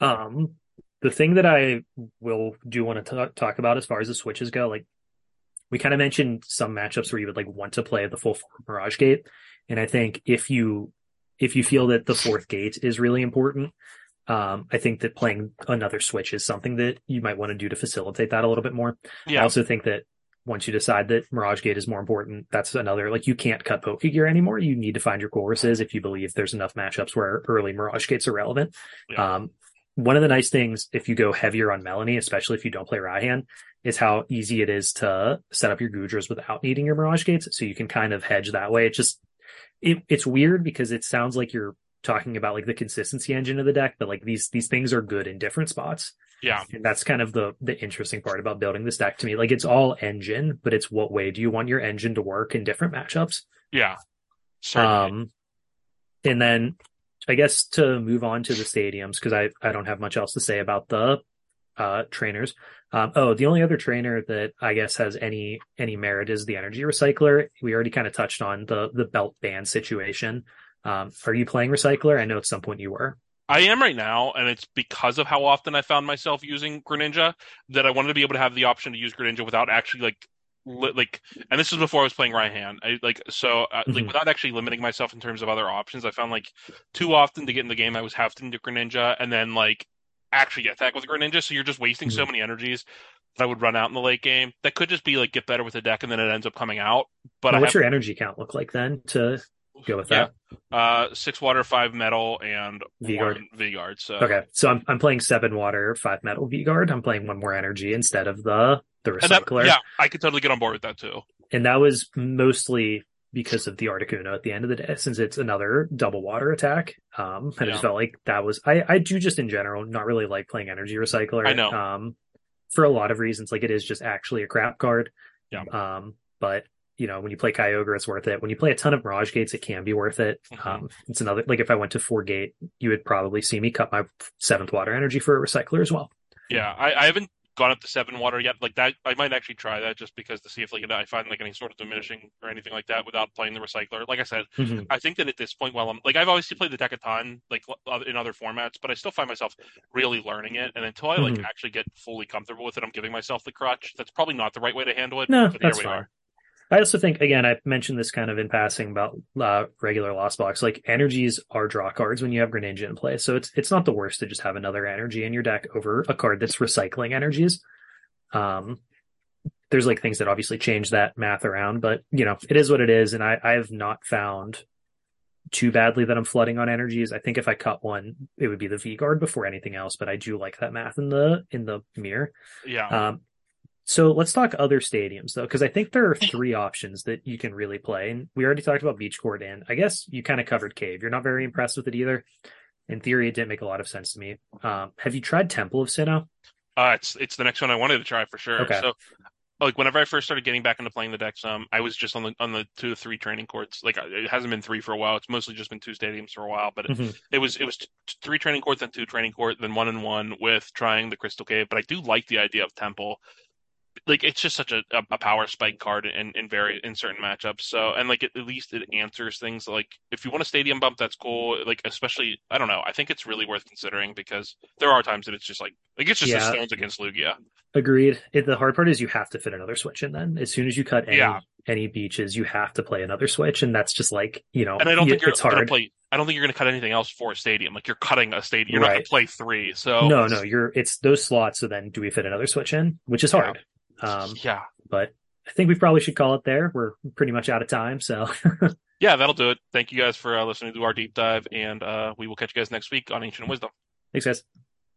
Um, the thing that I will do want to talk talk about as far as the switches go, like we kind of mentioned some matchups where you would like want to play the full Mirage Gate, and I think if you if you feel that the fourth gate is really important, um, I think that playing another switch is something that you might want to do to facilitate that a little bit more. I also think that once you decide that Mirage Gate is more important, that's another like you can't cut Pokegear anymore. You need to find your Colresses if you believe there's enough matchups where early Mirage Gates are relevant. Yeah. Um, one of the nice things if you go heavier on Melony, especially if you don't play Raihan, is how easy it is to set up your Goodras without needing your Mirage Gates. So you can kind of hedge that way. It just it, it's weird because it sounds like you're talking about like the consistency engine of the deck, but like these these things are good in different spots. Yeah. And that's kind of the the interesting part about building this deck to me. Like it's all engine, but it's what way do you want your engine to work in different matchups? Yeah. Certainly. Um and then I guess to move on to the stadiums, because I, I don't have much else to say about the uh, trainers. Um, oh, the only other trainer that I guess has any any merit is the energy recycler. We already kind of touched on the the belt band situation. Um, are you playing recycler? I know at some point you were. I am right now, and it's because of how often I found myself using Greninja that I wanted to be able to have the option to use Greninja without actually like li- like. And this is before I was playing Raihan. I like so uh, like Mhm. without actually limiting myself in terms of other options. I found like too often to get in the game, I was having to Greninja and then like actually attack with Greninja. So you're just wasting so many energies that I would run out in the late game. That could just be like get better with the deck, and then it ends up coming out. But what's have your energy count look like then to go with Yeah. that? uh six water, five metal, and V-Guard. V-Guard. So Okay, so I'm I'm playing seven water, five metal V guard. I'm playing one more energy instead of the the And that- recycler. yeah, I could totally get on board with that too. and that was mostly because of the Articuno at the end of the day, since it's another double water attack. Um, I Yeah. just felt like that was I I do just in general not really like playing energy recycler. I know. Um, for a lot of reasons, like it is just actually a crap card. Yeah. Um, but you know when you play Kyogre, it's worth it. When you play a ton of Mirage Gates, it can be worth it. Mhm. Um, it's another like if I went to four gate, you would probably see me cut my seventh water energy for a recycler as well. Yeah, I, I haven't gone up to seven water yet. Like that, I might actually try that just because to see if like I find like any sort of diminishing or anything like that without playing the recycler. Like I said, Mhm. I think that at this point, while I'm like I've obviously played the deck a ton, like in other formats, but I still find myself really learning it. And until I like Mhm. actually get fully comfortable with it, I'm giving myself the crutch. That's probably not the right way to handle it. No, but here that's we fine. are. I also think again, I mentioned this kind of in passing about uh, regular Lost Box. Like energies are draw cards when you have Greninja in play, so it's it's not the worst to just have another energy in your deck over a card that's recycling energies. Um, there's like things that obviously change that math around, but you know it is what it is, and I I have not found too badly that I'm flooding on energies. I think if I cut one, it would be the V guard before anything else, but I do like that math in the in the mirror. Yeah, Um, so let's talk other stadiums though, because I think there are three options that you can really play. And we already talked about Beach Court, and I guess you kind of covered Cave. You're not very impressed with it either. In theory, it didn't make a lot of sense to me. Um, have you tried Temple of Sinnoh? uh, it's it's the next one I wanted to try for sure. Okay. So. Like whenever I first started getting back into playing the deck, some I was just on the on the two to three training courts. Like it hasn't been three for a while. It's mostly just been two stadiums for a while. But it, Mhm. it was it was t- three training courts, then two training court, then one and one with trying the Crystal Cave. But I do like the idea of Temple. Like it's just such a, a, power spike card in, in very in certain matchups. So and like at, least it answers things like if you want a stadium bump, that's cool. Like especially I don't know. I think it's really worth considering because there are times that it's just like like it's just Yeah. stones against Lugia. Agreed. It, the hard part is you have to fit another switch in. Then, as soon as you cut any Yeah. any beaches, you have to play another switch, and that's just like you know, And I don't think you're it's hard. play. I don't think you're gonna cut anything else for a stadium. Like you're cutting a stadium. You're not gonna play three. So No, no, you're it's those slots. So then, do we fit another switch in? Which is hard. Um, yeah. but I think we probably should call it there. We're pretty much out of time. So Yeah, that'll do it. Thank you guys for uh, listening to our deep dive, and uh, we will catch you guys next week on Ancient Wisdom. thanks, guys.